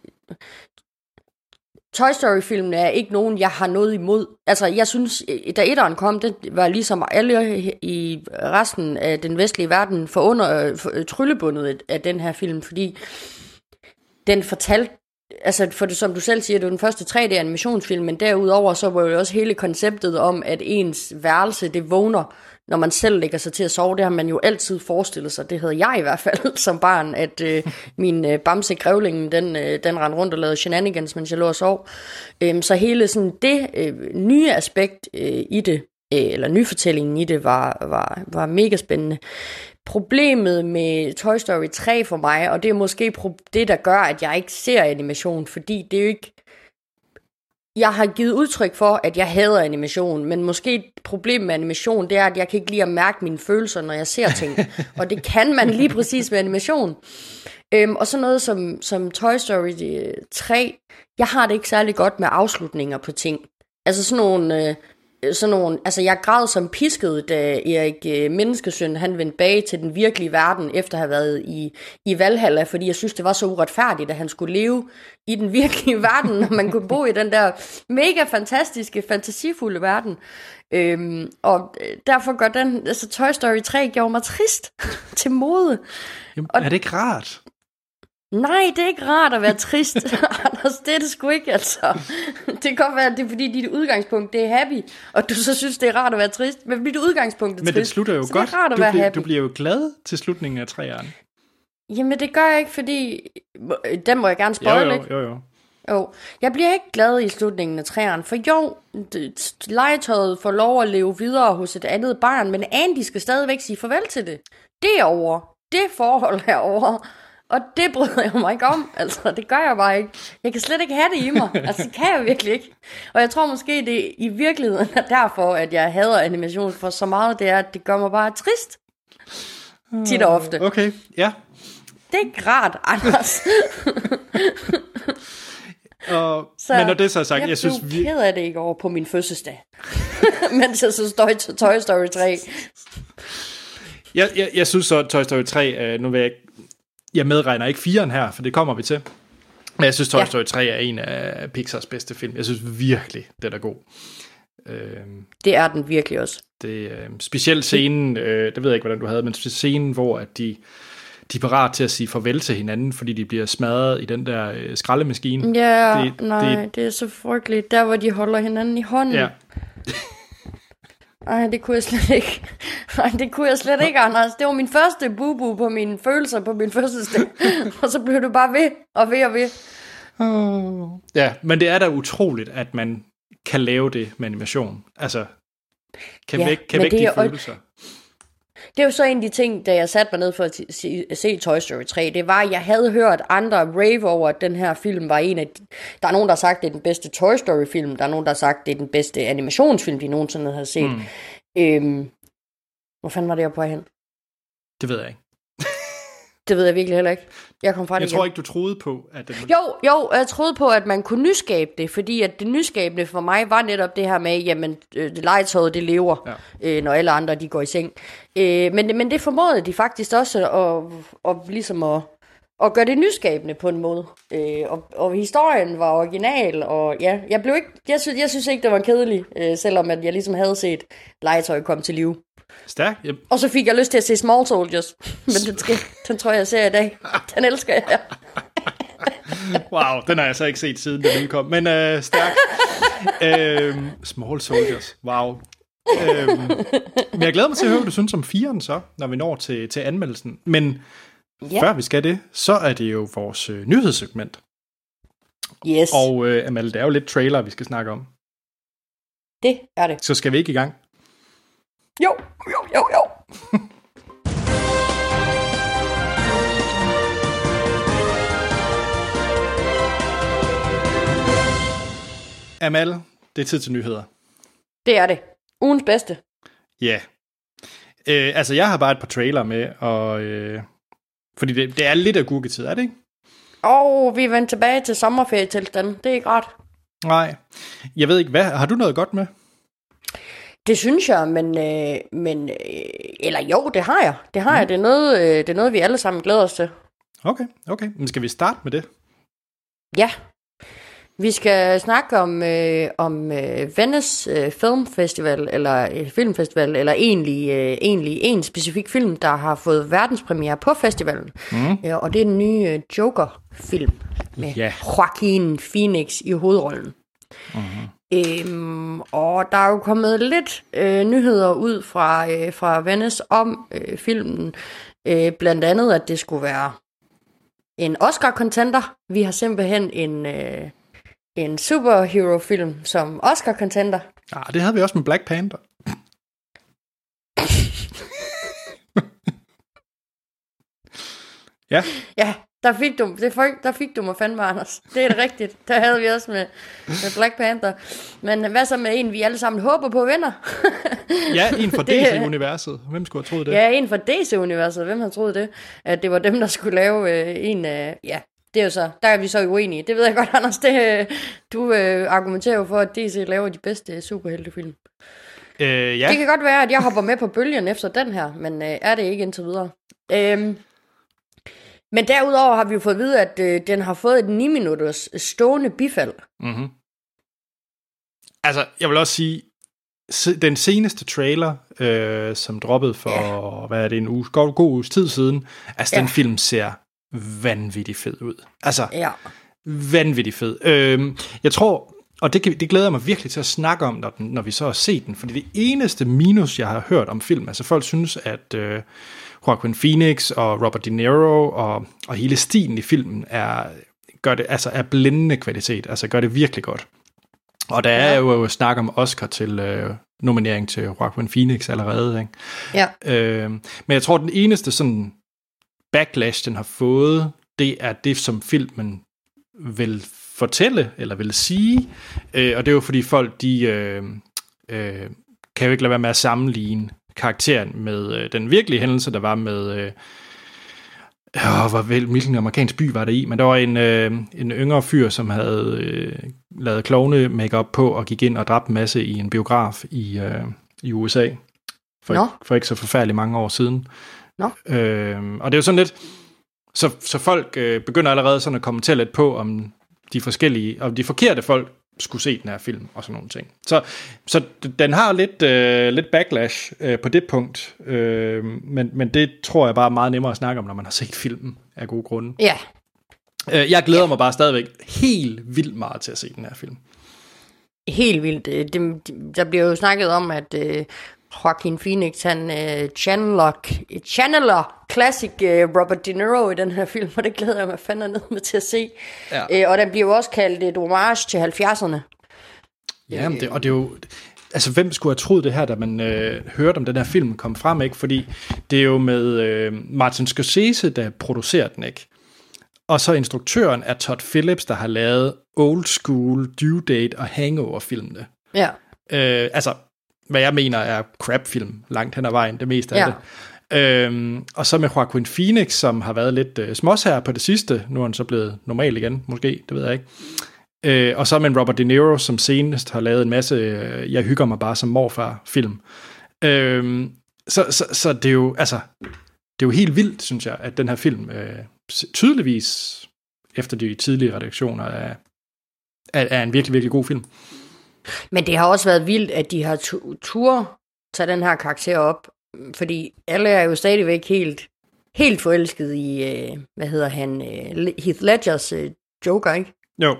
Toy Story-filmene er ikke nogen, jeg har noget imod. Altså, jeg synes, øh, da etteren kom, det var ligesom alle i resten af den vestlige verden for under øh, for, tryllebundet af den her film, fordi den fortalte altså for det, som du selv siger, det var den første 3D-animationsfilm, men derudover så var jo også hele konceptet om, at ens værelse, det vågner, når man selv lægger sig til at sove. Det har man jo altid forestillet sig. Det havde jeg i hvert fald [laughs] som barn, at øh, min øh, bamse grævlingen, den, øh, den rendte rundt og lavede shenanigans, mens jeg lå og sov. Øhm, så hele sådan det øh, nye aspekt øh, i det, øh, eller nyfortællingen i det, var, var, var mega spændende problemet med Toy Story 3 for mig, og det er måske det, der gør, at jeg ikke ser animation, fordi det er jo ikke... Jeg har givet udtryk for, at jeg hader animation, men måske et problem med animation, det er, at jeg kan ikke lide at mærke mine følelser, når jeg ser ting. [laughs] og det kan man lige præcis med animation. Øhm, og så noget som, som Toy Story 3, jeg har det ikke særlig godt med afslutninger på ting. Altså sådan nogle... Øh, øh, sådan nogle, altså jeg græd som pisket, da Erik øh, Menneskesøn, han vendte bag til den virkelige verden, efter at have været i, i Valhalla, fordi jeg synes, det var så uretfærdigt, at han skulle leve i den virkelige [laughs] verden, når man kunne bo i den der mega fantastiske, fantasifulde verden. Øhm, og øh, derfor gør den, altså Toy Story 3 gjorde mig trist [laughs] til mode. Jamen, er det ikke rart? Nej, det er ikke rart at være trist, [laughs] Anders. Det er det sgu ikke, altså. Det kan godt være, at det er fordi, dit udgangspunkt det er happy, og du så synes, det er rart at være trist. Men mit udgangspunkt er trist. Men det slutter jo så godt. Det er rart at du, være bliver, happy. du bliver jo glad til slutningen af træerne. Jamen, det gør jeg ikke, fordi... Den må jeg gerne Jo, spoil, jo, ikke? jo, jo. Jo. Jeg bliver ikke glad i slutningen af træerne, for jo, det- legetøjet får lov at leve videre hos et andet barn, men Andy skal stadigvæk sige farvel til det. Det er over. Det forhold er over. Og det bryder jeg mig ikke om. Altså, det gør jeg bare ikke. Jeg kan slet ikke have det i mig. [laughs] Altså, det kan jeg virkelig ikke. Og jeg tror måske, det i virkeligheden er derfor, at jeg hader animation for så meget, det er, at det gør mig bare trist. Tit og ofte. Okay, ja. Det er ikke rart, [laughs] Anders. [laughs] Og, så, men når det så er sagt, jeg, jeg synes, blev vi, ked af det i går på min fødselsdag. Mens jeg så stod Toy Story 3. jeg, jeg, jeg synes så, at Toy Story 3, øh, nu vil jeg ikke, jeg medregner ikke 4'eren her, for det kommer vi til. Men jeg synes, Toy Ja. Story 3 er en af Pixars bedste film. Jeg synes virkelig, den er god. Øh, Det er den virkelig også. det øh, specielt scenen, øh, det ved jeg ikke, hvordan du havde, men scenen, hvor at de, de er parat til at sige farvel til hinanden, fordi de bliver smadret i den der øh, skraldemaskine. Ja, Det- nej, det- det, det er så frygteligt. Der, hvor de holder hinanden i hånden. Ja. [laughs] Ej, det kunne jeg slet ikke. Ej, det kunne jeg slet ikke, Anders. Det var min første bubu på mine følelser på min fødselsdag. og så blev det bare ved og ved og ved. Ja, men det er da utroligt, at man kan lave det med animation. Altså, kan Ja, væk, kan vække det de er følelser. Det er jo så en af de ting, da jeg satte mig ned for at se- Toy Story 3, det var, at jeg havde hørt andre rave over, at den her film var en af... De, der er nogen, der har sagt, at det er den bedste Toy Story film. Der er nogen, der har sagt, at det er den bedste animationsfilm, de nogensinde har set. Mm. Øhm, hvor fanden var det, jeg på hen? Det ved jeg ikke. Det ved jeg virkelig heller ikke. Jeg kom fra det Jeg igen. tror ikke, du troede på, at den Jo, jo, jeg troede på, at man kunne nyskabe det, fordi at det nyskabende for mig var netop det her med, jamen, øh, det legetøjet, det lever, ja. øh, når alle andre, de går i seng. Øh, men, men det formåede de faktisk også at, at, ligesom at, at gøre det nyskabende på en måde. Øh, og, og historien var original, og ja, jeg blev ikke, jeg synes, jeg synes ikke, det var kedelig, øh, selvom at jeg ligesom havde set legetøj komme til live. Stærk. Jeg, Og så fik jeg lyst til at se Small Soldiers, [laughs] men den, skal, den tror jeg, jeg ser i dag. Den elsker jeg. [laughs] wow, den har jeg så ikke set siden den udkom. Men øh, stærk. [laughs] øhm, Small Soldiers. Wow. øhm, men jeg glæder mig til at høre, hvad du synes om firen så, når vi når til, til anmeldelsen. Men Ja. før vi skal det, så er det jo vores øh, nyhedssegment. Yes, og øh, Amalie, det er jo lidt trailer, vi skal snakke om. det er det. Så skal vi ikke i gang? Jo, jo, jo, jo. Amal, det er tid til nyheder. Det er det. Ugens bedste. Ja. Øh, altså, jeg har bare et par trailer med, og... Øh, fordi det, det er lidt af gurketid, er det ikke? Og vi er vendt tilbage til sommerferietilstanden. Det er ikke rart. Nej. Jeg ved ikke, hvad... Har du noget godt med? Det synes jeg, men, øh, men øh, eller jo, det har jeg. Det har mm. jeg. Det er, noget, øh, det er noget, vi alle sammen glæder os til. Okay, okay. Men skal vi starte med det? Ja. Vi skal snakke om, øh, om øh, Venice øh, Film Festival, eller øh, filmfestival, eller egentlig, øh, egentlig en specifik film, der har fået verdenspremiere på festivalen. Mm. Ja, og det er den nye øh, Joker-film med Ja. Joaquin Phoenix i hovedrollen. Øhm, og der er jo kommet lidt øh, nyheder ud fra, øh, fra Venice om øh, filmen. Øh, blandt andet, at det skulle være en Oscar-contender. Vi har simpelthen en, øh, en superhero-film som Oscar-contender. Ah, det havde vi også med Black Panther. [laughs] ja, Ja, der fik du, det folk, der fik du mig fandme, Anders. Det er det rigtigt. Der havde vi også med, med Black Panther. Men hvad så med en, vi alle sammen håber på vinder? [laughs] ja en fra DC-universet. Hvem skulle have troet det? Ja, en fra DC-universet. Hvem havde troet det? At det var dem, der skulle lave øh, en af... Ja, Det er jo så, der er vi så uenige. Det ved jeg godt, Anders. Det, du øh, argumenterer jo for, at DC laver de bedste superheltefilm. Øh, ja. Det kan godt være, at jeg hopper med på bølgen efter den her, men øh, er det ikke indtil videre. Øhm, men derudover har vi jo fået at vide, at øh, den har fået et 9-minutters stående bifald. Mm-hmm. Altså, jeg vil også sige, den seneste trailer, øh, som droppede for, Ja. hvad er det, en uge, god, god uges tid siden, altså, den Ja. film ser vanvittigt fed ud. Altså, Ja. vanvittigt fed. Øhm, jeg tror, og det, kan, det glæder jeg mig virkelig til at snakke om, når, den, når vi så har set den, fordi det eneste minus, jeg har hørt om film, altså folk synes, at øh, Joaquin Phoenix og Robert De Niro og, og hele stilen i filmen er, gør det, altså er blændende kvalitet, altså gør det virkelig godt. Og der er Ja. jo snak om Oscar til øh, nominering til Joaquin Phoenix allerede, ikke? Ja. Øh, men jeg tror, den eneste sådan backlash, den har fået, det er det, som filmen vil fortælle, eller vil sige. Øh, og det er jo fordi folk, de øh, øh, kan jo ikke lade være med at sammenligne karakteren med øh, den virkelige hændelse, der var med... Øh, Åh, hvor vel, hvilken amerikansk by var der i, men der var en, øh, en yngre fyr, som havde øh, lavet klovne makeup på og gik ind og dræbte en masse i en biograf i, øh, i USA for, Nå. for ikke så forfærdeligt mange år siden. Nå. Øh, og det er jo sådan lidt, så, så folk øh, begynder allerede sådan at kommentere lidt på, om de forskellige, om de forkerte folk skulle se den her film og sådan nogle ting. Så, så den har lidt, øh, lidt backlash øh, på det punkt, øh, men, men det tror jeg bare er meget nemmere at snakke om, når man har set filmen af gode grunde. Ja, Øh, jeg glæder mig bare stadigvæk helt vildt meget til at se den her film. helt vildt. Øh, Det, det, der bliver jo snakket om, at øh, Joaquin Phoenix, han øh, channeler, channeler classic øh, Robert De Niro i den her film, og det glæder jeg mig fandme ned med til at se. Ja. Øh, og den bliver jo også kaldt et homage til 70'erne. Ja, men det, og det er jo... Altså, hvem skulle have troet det her, da man øh, hørte om den her film kom frem, ikke? Fordi det er jo med øh, Martin Scorsese, der producerer den, ikke? Og så instruktøren er Todd Phillips, der har lavet Old School, Due Date og Hangover-filmene. Ja, Øh, altså, hvad jeg mener er crap-film, langt hen ad vejen, det meste af Ja. det. Øhm, og så med Joaquin Phoenix, som har været lidt øh, smås her på det sidste. Nu er han så blevet normal igen, måske, det ved jeg ikke. Øh, og så med Robert De Niro, som senest har lavet en masse øh, Jeg hygger mig bare som morfar-film. Øhm, så, så, så det er jo, altså, det er jo helt vildt, synes jeg, at den her film øh, tydeligvis, efter de tidlige redaktioner, er, er, er en virkelig, virkelig god film. Men det har også været vildt, at de har tu- tur tage den her karakter op, fordi alle er jo stadigvæk helt, helt forelsket i, øh, hvad hedder han, øh, Heath Ledgers øh, Joker, ikke? Jo,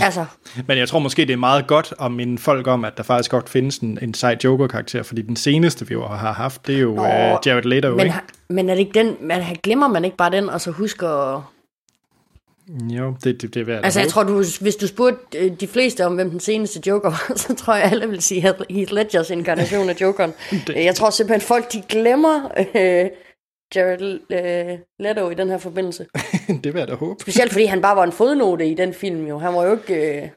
Altså, [laughs] Men jeg tror måske, det er meget godt at minde folk om, at der faktisk godt findes en, en sej Joker-karakter, fordi den seneste, vi jo har haft, det er jo Nå, uh, Jared Leto, men, ikke? men er det ikke den, man, glemmer man ikke bare den, og så husker... Jo, det, det, det er værd Altså, jeg tror, du, hvis du spurgte øh, de fleste om, hvem den seneste Joker var, [laughs] så tror jeg, alle vil sige Heath- Ledgers inkarnation af Jokeren. [laughs] Det- Jeg tror simpelthen, folk de glemmer øh, Jared øh, Leto i den her forbindelse. [laughs] det er værd at håbe. Specielt fordi han bare var en fodnote i den film jo. Han var jo ikke... Øh,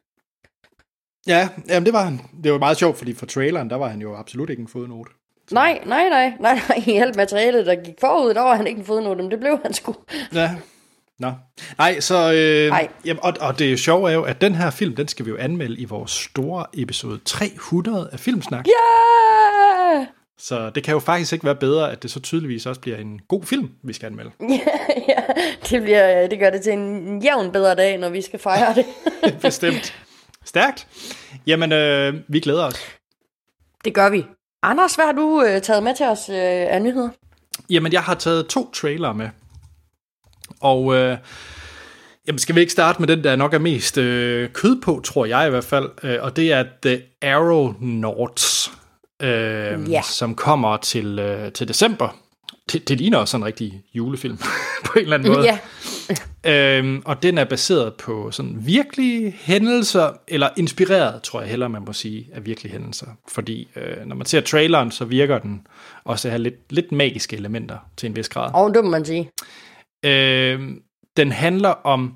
Ja, jamen det var han. Det var meget sjovt, fordi for traileren, der var han jo absolut ikke en fodnote. nej, nej, nej, nej, nej, i alt materialet, der gik forud, der var han ikke en fodnote, men det blev han sgu. Ja. Nå. Nej, så... Øh, Nej. Jamen, og, og det sjove er jo, at den her film, den skal vi jo anmelde i vores store episode 300 af Filmsnak. Ja! Så det kan jo faktisk ikke være bedre, at det så tydeligvis også bliver en god film, vi skal anmelde. [laughs] ja, det, bliver, det gør det til en jævn bedre dag, når vi skal fejre det. [laughs] Bestemt. Stærkt. Jamen, øh, vi glæder os. det gør vi. Anders, hvad har du øh, taget med til os øh, af nyheder? Jamen, jeg har taget to trailere med. Og øh, jamen, skal vi ikke starte med den, der nok er mest øh, kød på, tror jeg i hvert fald. Øh, og det er The Aeronauts, øh, Ja. som kommer til, øh, til december. Det, det ligner også sådan en rigtig julefilm [laughs] på en eller anden måde. Ja, Øhm, og den er baseret på sådan virkelige hændelser, eller inspireret, tror jeg hellere, man må sige, af virkelige hændelser. Fordi øh, når man ser traileren, så virker den også at have lidt, lidt magiske elementer til en vis grad. og det må man sige. Øh, den handler om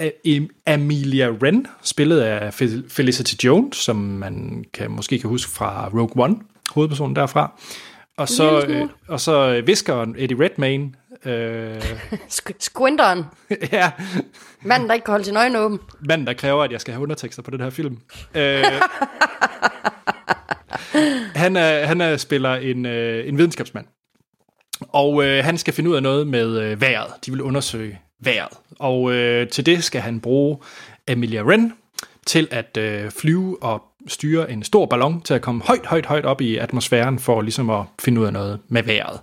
øh, Amelia Wren, spillet af Fel- Felicity Jones, som man kan måske kan huske fra Rogue One, hovedpersonen derfra. Og så, øh, og så øh, viskeren Eddie Redmayne, Øh, [laughs] Sk- Squinteren. [laughs] ja, Manden, der ikke kan holde sin øjne åben. manden, der kræver, at jeg skal have undertekster på den her film. Øh, [laughs] han, er, han er, spiller en, øh, en videnskabsmand. Og øh, han skal finde ud af noget med øh, vejret. De vil undersøge vejret. Og øh, til det skal han bruge Amelia Wren til at øh, flyve og styre en stor ballon til at komme højt, højt, højt op i atmosfæren for ligesom at finde ud af noget med vejret.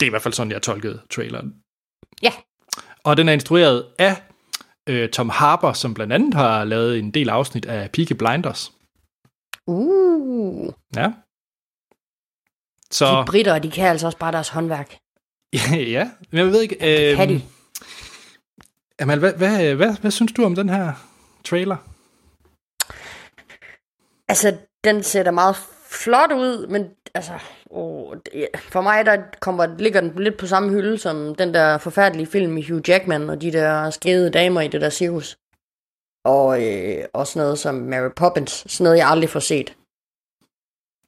Det er i hvert fald sådan, jeg tolkede traileren. Ja. Og den er instrueret af øh, Tom Harper, som blandt andet har lavet en del afsnit af Peaky Blinders. Uh. Ja. Så, De britter, de kan altså også bare deres håndværk. [laughs] ja, men jeg ved ikke... Øh, kan de. Amal, hvad, hvad, hvad, hvad synes du om den her trailer? Altså, den ser meget flot ud, men altså, åh, det, for mig der kommer, ligger den lidt på samme hylde som den der forfærdelige film med Hugh Jackman og de der skede damer i det der cirkus. Og øh, også noget som Mary Poppins, sådan noget jeg aldrig får set.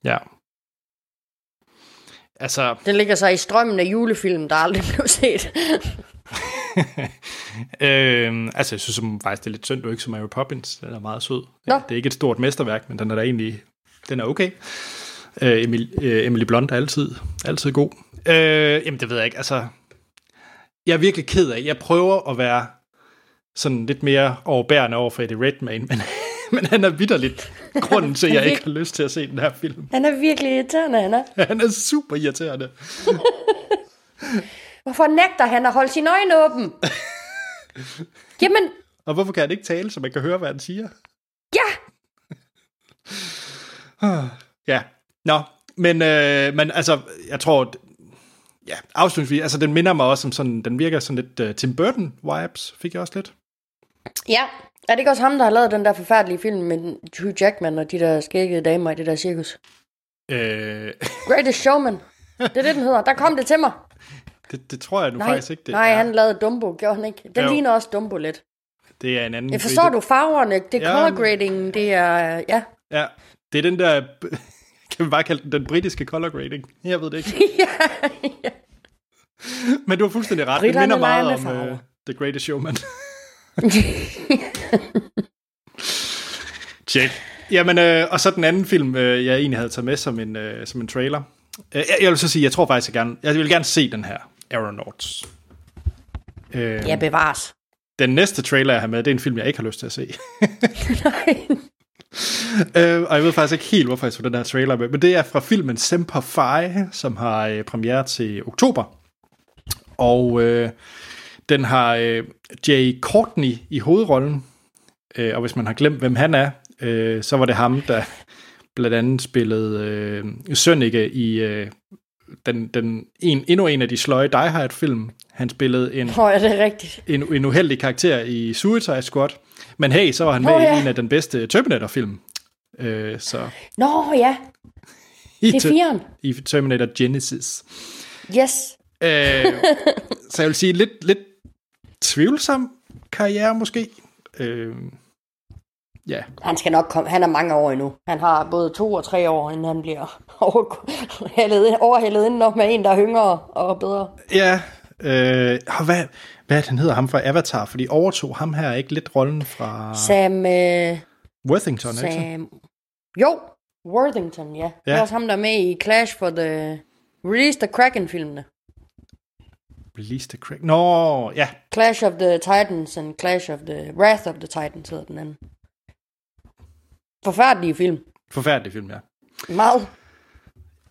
Ja. Altså, Den ligger så i strømmen af julefilm, der aldrig [laughs] blev set. [laughs] øh, altså, jeg synes som faktisk, det er lidt synd, du ikke som Mary Poppins. Den er meget sød. Nå. Det er ikke et stort mesterværk, men den er da egentlig, den er okay. Øh, Emil, øh, Emily Blunt er altid, altid god. Øh, jamen, det ved jeg ikke. Altså, jeg er virkelig ked af. Jeg prøver at være sådan lidt mere overbærende over for Eddie Redmayne, men, [laughs] men han er vidderligt [laughs] grunden til, at jeg ikke har lyst til at se den her film. Han er virkelig irriterende, han er. [laughs] Han er super irriterende. [laughs] Hvorfor nægter han at holde sin øjne åben? Jamen, Og hvorfor kan han ikke tale, så man kan høre, hvad han siger? ja! [sighs] Ja, nå, men, øh, men altså, jeg tror, ja, afslutningsvis, altså den minder mig også om sådan, den virker sådan lidt uh, Tim Burton-vibes, fik jeg også lidt. Ja, er det ikke også ham, der har lavet den der forfærdelige film med Hugh Jackman og de der skæggede damer i det der cirkus? Øh, Greatest Showman. Det er det, den hedder. Der kom det til mig. det, det tror jeg nu Nej, faktisk ikke, det nej er. han lavede Dumbo, gjorde han ikke? Den Jo. ligner også Dumbo lidt. Det er en anden. Jeg forstår du farverne, det er Ja, color grading, det er, ja. Ja, det er den der, [laughs] kan vi bare kalde den den britiske color grading? Jeg ved det ikke. [laughs] ja, ja. Men du har fuldstændig ret. Det minder meget om uh, The Greatest Showman. [laughs] Check. Jamen, øh, og så den anden film, øh, jeg egentlig havde taget med som en, øh, som en trailer. Øh, jeg, jeg vil så sige, jeg tror faktisk, jeg gerne, jeg vil gerne se den her, Aeronauts. Øh, ja, bevares. Den næste trailer, jeg har med, det er en film, jeg ikke har lyst til at se. [laughs] Nej. øh, og jeg ved faktisk ikke helt, hvorfor jeg tog den her trailer med, men det er fra filmen Semper Fi, som har øh, premiere til oktober. Og øh, den har øh, Jay Courtney i hovedrollen, øh, og hvis man har glemt, hvem han er, øh, så var det ham, der blandt andet spillede øh, Sønneke i øh, den, den, en, endnu en af de sløje Die Hard-film. Han spillede en, Nå, ja, det er rigtigt. en, en uheldig karakter i Suicide Squad. Men hey, så var han med Nå, i ja. en af den bedste Terminator-film. Øh, så Nå, ja, i, det er firen. i Terminator Genesis. Yes. Øh, så jeg vil sige lidt, lidt tvivlsom karriere måske. Øh, ja, Han skal nok komme. Han er mange år endnu. Han har både to og tre år, inden han bliver [laughs] overhældet, overhældet indenom med en, der er yngre og bedre. ja øh, og hvad, hvad er det, han hedder ham fra Avatar? Fordi overtog ham her ikke lidt rollen fra Sam... Øh, Worthington, ikke? Sam... Jo, Worthington, ja. ja. Det er også ham, der er med i Clash for the... Release the Kraken-filmene. Release the Crack. Nå, ja. Clash of the Titans and Clash of the... Wrath of the Titans hedder den anden. Forfærdelige film. Forfærdelig film, ja. Meget.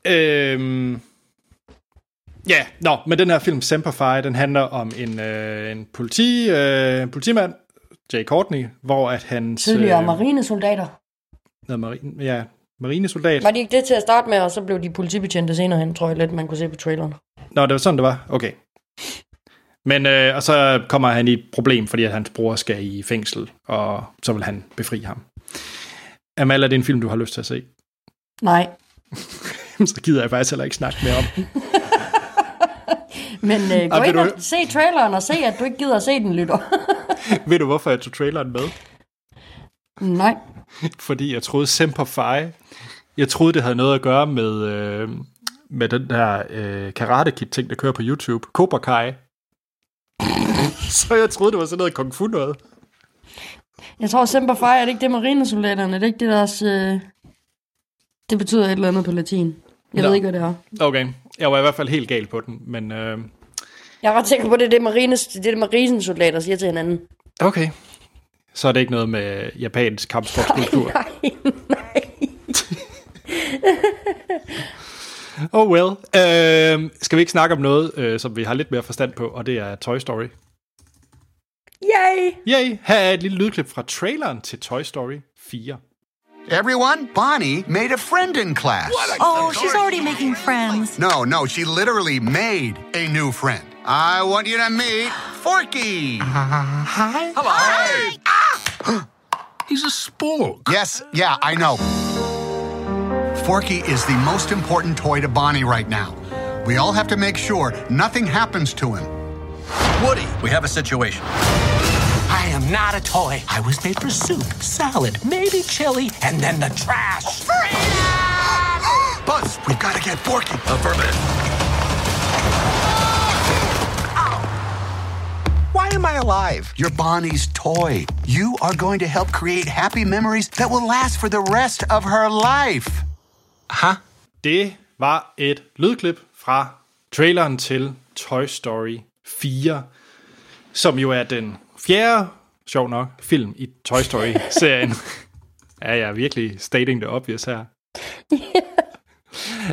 Øhm, ja, nå, men den her film, Semper Fi, den handler om en, øh, en politi, øh, politimand, Jay Courtney, hvor at hans... Tidligere marinesoldater. noget marine, ja, marinesoldat. Var de ikke det til at starte med, og så blev de politibetjente senere hen, tror jeg lidt, man kunne se på traileren. Nå, det var sådan, det var. Okay. Men, øh, og så kommer han i et problem, fordi at hans bror skal i fængsel, og så vil han befri ham. Amal, er det en film, du har lyst til at se? Nej. [laughs] så gider jeg faktisk heller ikke snakke mere om den. [laughs] Men øh, gå Ej, ind og du- se traileren og se, at du ikke gider at se den, lytter. [laughs] Ved du, hvorfor jeg tog traileren med? Nej. fordi jeg troede Semper Fi, jeg troede, det havde noget at gøre med, øh, med den der øh, karate kid ting, der kører på YouTube. Cobra Kai. Så jeg troede, det var sådan noget kung fu noget. Jeg tror Semper Fi, er det ikke det marinesoldaterne? Det er ikke det deres... Øh... Det betyder et eller andet på latin. Jeg Nå. ved ikke, hvad det er. Okay, jeg var i hvert fald helt gal på den, men øh, Jeg er ret sikker på, det er det, marines, det, er det marinesoldater siger til hinanden. okay. Så er det ikke noget med japansk kampsportskultur. [laughs] Nej, nej. [laughs] Oh well. Øh, skal vi ikke snakke om noget, øh, som vi har lidt mere forstand på, og det er Toy Story. Yay! Yay! Her er et lille lydklip fra traileren til Toy Story 4. Everyone, Bonnie made a friend in class. Oh, she's already making friends. No, no, she literally made a new friend. I want you to meet Forky. Hi. Hello. [gasps] He's a spork. Yes, yeah, I know. Forky is the most important toy to Bonnie right now. We all have to make sure nothing happens to him. Woody, we have a situation. I am not a toy. I was made for soup, salad, maybe chili, and then the trash. [laughs] Buzz, we've got to get Forky. Affirmative. Oh. Why am I alive? You're Bonnie's toy. You are going to help create happy memories that will last for the rest of her life. Huh? Det var et lydklip fra traileren til Toy Story 4, som jo er den fjerde, sjov nok, film i Toy Story-serien. [laughs] ja, jeg er virkelig stating the obvious her. [laughs]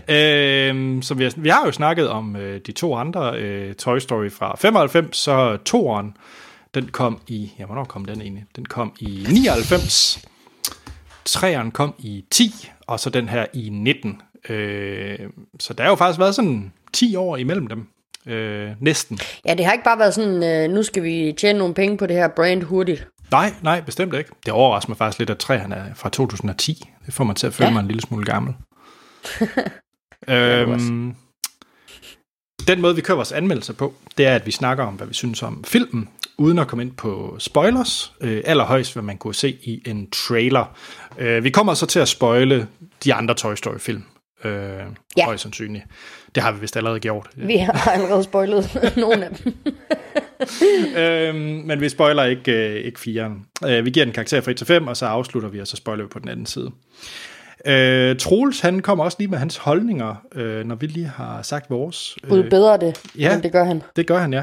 øhm, så vi har, vi har jo snakket om øh, de to andre øh, Toy Story fra 95, så toeren, den kom i, ja, hvornår kom den egentlig? Den kom i 99, træeren kom i 10, og så den her i 19. Øh, så der har jo faktisk været sådan 10 år imellem dem. Øh, næsten. Ja, det har ikke bare været sådan, øh, nu skal vi tjene nogle penge på det her brand hurtigt. Nej, nej, bestemt ikke. Det overrasker mig faktisk lidt, at træerne er fra 2010. Det får mig til at føle ja. Mig en lille smule gammel. [laughs] øhm, den måde, vi kører vores anmeldelser på, det er, at vi snakker om, hvad vi synes om filmen, uden at komme ind på spoilers. Øh, allerhøjst, hvad man kunne se i en trailer. Øh, vi kommer så til at spoile de andre Toy Story-film. Øh, ja. Højst sandsynligt. Det har vi vist allerede gjort. Vi har allerede spoilet [laughs] nogle af dem. øhm, men vi spoiler ikke, øh, ikke firen. Øh, vi giver den karakter fra 1 til 5, og så afslutter vi, og så spoiler vi på den anden side. Øh, Troels, han kommer også lige med hans holdninger, øh, når vi lige har sagt vores. Gud bedre det, ja. det gør han. Det gør han, ja.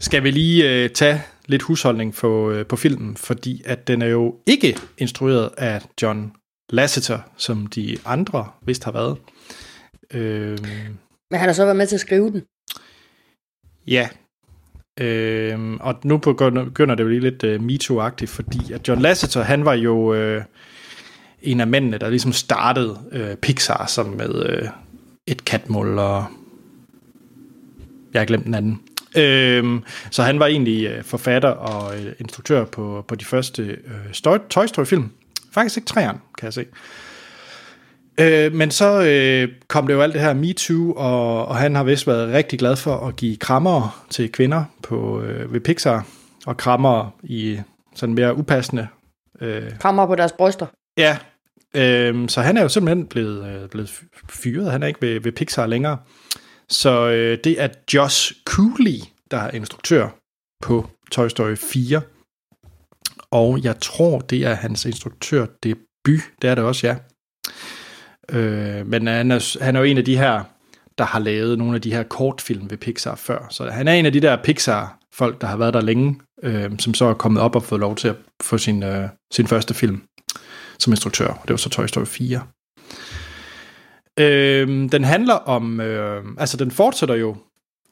Skal vi lige øh, tage lidt husholdning på, øh, på filmen, fordi at den er jo ikke instrueret af John Lasseter, som de andre vist har været. Øh, Men han har så været med til at skrive den. Ja. Øhm, og nu begynder det jo lige lidt uh, MeToo-agtigt, fordi at John Lasseter, han var jo uh, en af mændene, der ligesom startede uh, Pixar som med uh, et katmål og... Jeg har glemt den anden. Øhm, så han var egentlig uh, forfatter og uh, instruktør på, på de første uh, Toy Story-film. Faktisk ikke træerne, kan jeg se. Øh, men så øh, kom det jo alt det her MeToo, og, og han har vist været rigtig glad for at give krammer til kvinder på, øh, ved Pixar, og krammer i sådan mere upassende. Øh, Krammer på deres bryster. ja, øh, så han er jo simpelthen blevet, øh, blevet fyret, han er ikke ved, ved Pixar længere. Så øh, det er Josh Cooley, der er instruktør på Toy Story 4, og jeg tror, det er hans instruktør debut, det er det også, ja. Øh, men han er, han er jo en af de her, der har lavet nogle af de her kortfilm ved Pixar før. Så han er en af de der Pixar-folk, der har været der længe, øh, som så er kommet op og fået lov til at få sin, øh, sin første film som instruktør. Det var så Toy Story 4. Øh, den handler om, øh, altså den fortsætter jo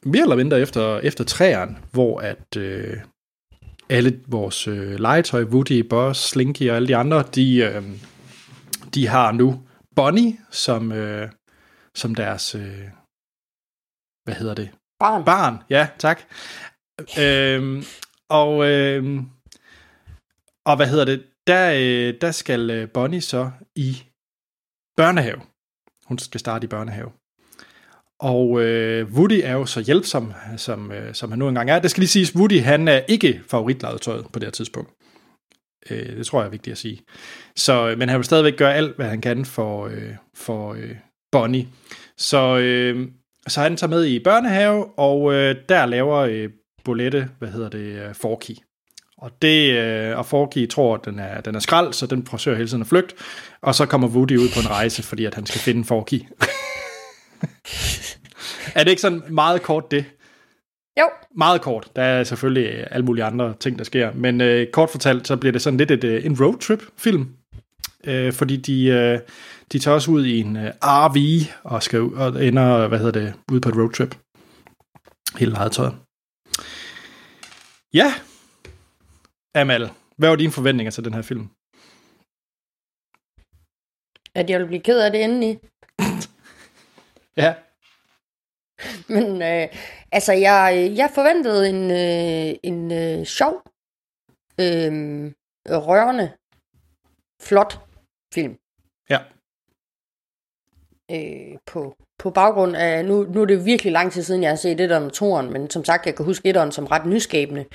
mere eller mindre efter, efter træerne, hvor at øh, alle vores øh, legetøj, Woody, Buzz, Slinky og alle de andre, de, øh, de har nu Bonnie som, øh, som deres, øh, hvad hedder det? Barn. Barn, ja, tak. Øhm, og, øh, og hvad hedder det? Der, øh, der skal øh, Bonnie så i børnehave. Hun skal starte i børnehave. Og øh, Woody er jo så hjælpsom, som, øh, som han nu engang er. Det skal lige siges, Woody han er ikke favoritlegetøjet på det her tidspunkt. Øh, det tror jeg er vigtigt at sige. Så, øh, men han vil stadigvæk gøre alt, hvad han kan for, øh, for, øh, Bonnie. Så, øh, så han tager med i børnehave, og øh, der laver øh, Bolette, hvad hedder det, øh, Forky. Og, det, øh, og Forky tror, at den er, den er skrald, så den forsøger hele tiden at flygte. Og så kommer Woody ud på en rejse, fordi at han skal finde Forky. [laughs] er det ikke sådan meget kort det? Jo, Meget kort. Der er selvfølgelig øh, alle mulige andre ting, der sker. Men øh, kort fortalt, så bliver det sådan lidt et, øh, en roadtrip-film. Øh, fordi de, øh, de tager også ud i en øh, RV og, skal, og ender, hvad hedder det, ude på et roadtrip. Helt legetøjet. Ja. Amal, hvad var dine forventninger til den her film? at jeg vil blive ked af det endelig. [laughs] Ja. Men øh, altså, jeg, jeg forventede en, øh, en øh, sjov, øh, rørende, flot film. Ja. Øh, på, på baggrund af, nu, nu er det virkelig lang tid siden, jeg har set etteren og toeren, men som sagt, jeg kan huske etteren som ret nyskabende.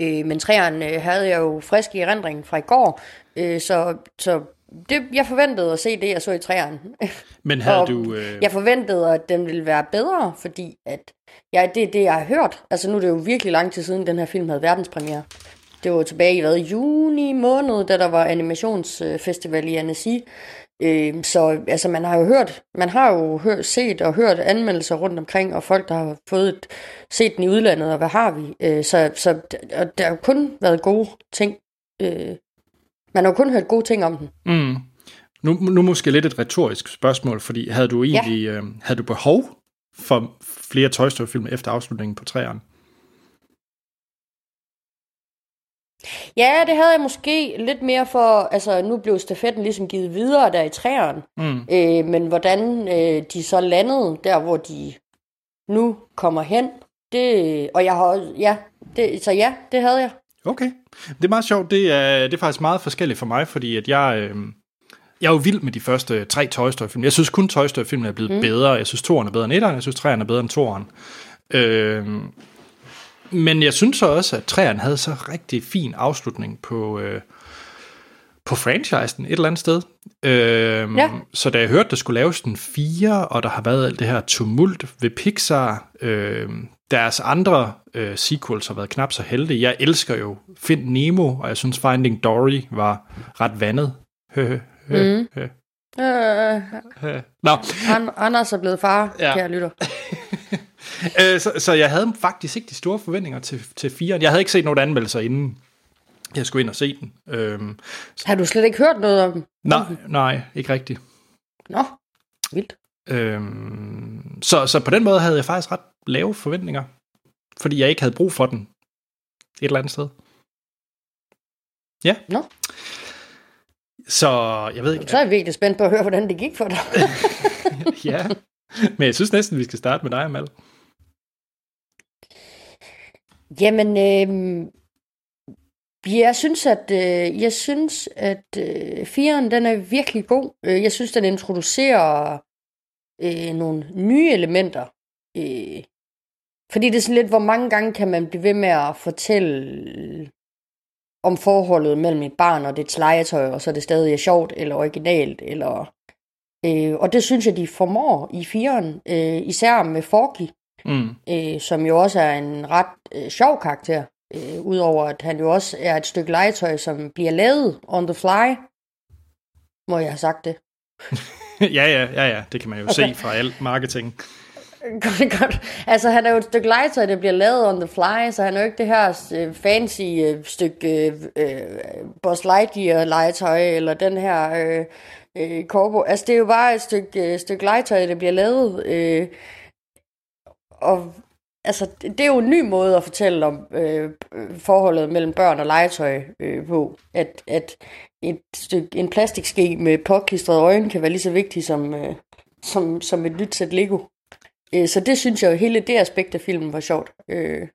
Øh, men treeren øh, havde jeg jo frisk i erindringen fra i går, øh, så, så det, jeg forventede at se det, jeg så i treeren. [laughs] Men havde Og du... Øh, Jeg forventede, at den ville være bedre, fordi at, ja, det er det, jeg har hørt. Altså nu er det jo virkelig lang tid siden, den her film havde verdenspremiere. Det var tilbage i hvad, juni måned, da der var animationsfestival i Annecy. Øh, så altså, man har jo hørt, man har jo hørt, set og hørt anmeldelser rundt omkring, og folk, der har fået et, set den i udlandet, og hvad har vi? Øh, så så og der har jo kun været gode ting. Øh, man har jo kun hørt gode ting om den. Mm. Nu, nu måske lidt et retorisk spørgsmål, fordi havde du egentlig ja. øh, havde du behov for flere Toy Story-film efter afslutningen på træerne? Ja, det havde jeg måske lidt mere for, altså nu blev stafetten ligesom givet videre der i træerne, Mm. øh, men hvordan øh, de så landede der, hvor de nu kommer hen, det, og jeg har ja, det, så ja, det havde jeg. Okay. Det er meget sjovt. Det er, det er faktisk meget forskelligt for mig, fordi at jeg, øh, jeg er jo vild med de første tre Toy Story-film. Jeg synes kun Toy Story-filmen er blevet mm. bedre. Jeg synes, toeren er bedre end etteren. Jeg synes, treeren er bedre end toeren. Øh, men jeg synes så også, at træeren havde så rigtig fin afslutning på, øh, på franchisen et eller andet sted. Øh, Ja. Så da jeg hørte, der skulle laves den fire, og der har været alt det her tumult ved Pixar, øh, deres andre øh, sequels har været knap så heldige. Jeg elsker jo Find Nemo, og jeg synes Finding Dory var ret vandet. Hø, hø, hø, Mm. hø, Øh, hø. Nå, An- Anders er blevet far, Ja. kære lytter. [laughs] øh, så, så jeg havde faktisk ikke de store forventninger til, til firen. Jeg havde ikke set nogen anmeldelser inden jeg skulle ind og se den. Øhm, Har du slet ikke hørt noget om den? nej, nej, ikke rigtigt. Nå, vildt. Øhm, så, så på den måde havde jeg faktisk ret lave forventninger, fordi jeg ikke havde brug for den et eller andet sted. Ja. Nå. Så jeg ved ikke. Så er jeg virkelig spændt på at høre, hvordan det gik for dig. [laughs] ja. Men jeg synes næsten, vi skal starte med dig, Amal. Jamen, øh, jeg synes, at øh, jeg synes, at øh, firen, den er virkelig god. Øh, Jeg synes, den introducerer øh, nogle nye elementer. Øh, fordi det er sådan lidt, hvor mange gange kan man blive ved med at fortælle om forholdet mellem et barn og dets legetøj, og så det stadig er sjovt eller originalt. Eller, øh, og det synes jeg, de formår i firen, øh, især med Forky Mm. øh, som jo også er en ret øh, sjov karakter. Øh, Udover at han jo også er et stykke legetøj, som bliver lavet on the fly. Må jeg have sagt det? [laughs] ja, ja, ja, ja. Det kan man jo okay. se fra alt marketing. [laughs] Godt, godt. Altså, han er jo et stykke legetøj, der bliver lavet on the fly, så han er jo ikke det her øh, fancy øh, stykke øh, øh Buzz Lightyear legetøj, eller den her øh, øh, korpo. Altså, det er jo bare et stykke, øh, stykke legetøj, der bliver lavet. Øh, og altså, det er jo en ny måde at fortælle om øh, forholdet mellem børn og legetøj øh, på. At, at et stykke, en plastikske med påklistrede øjne kan være lige så vigtig som, øh, som, som et nyt sæt Lego. Øh, Så det synes jeg jo, hele det aspekt af filmen var sjovt. Øh,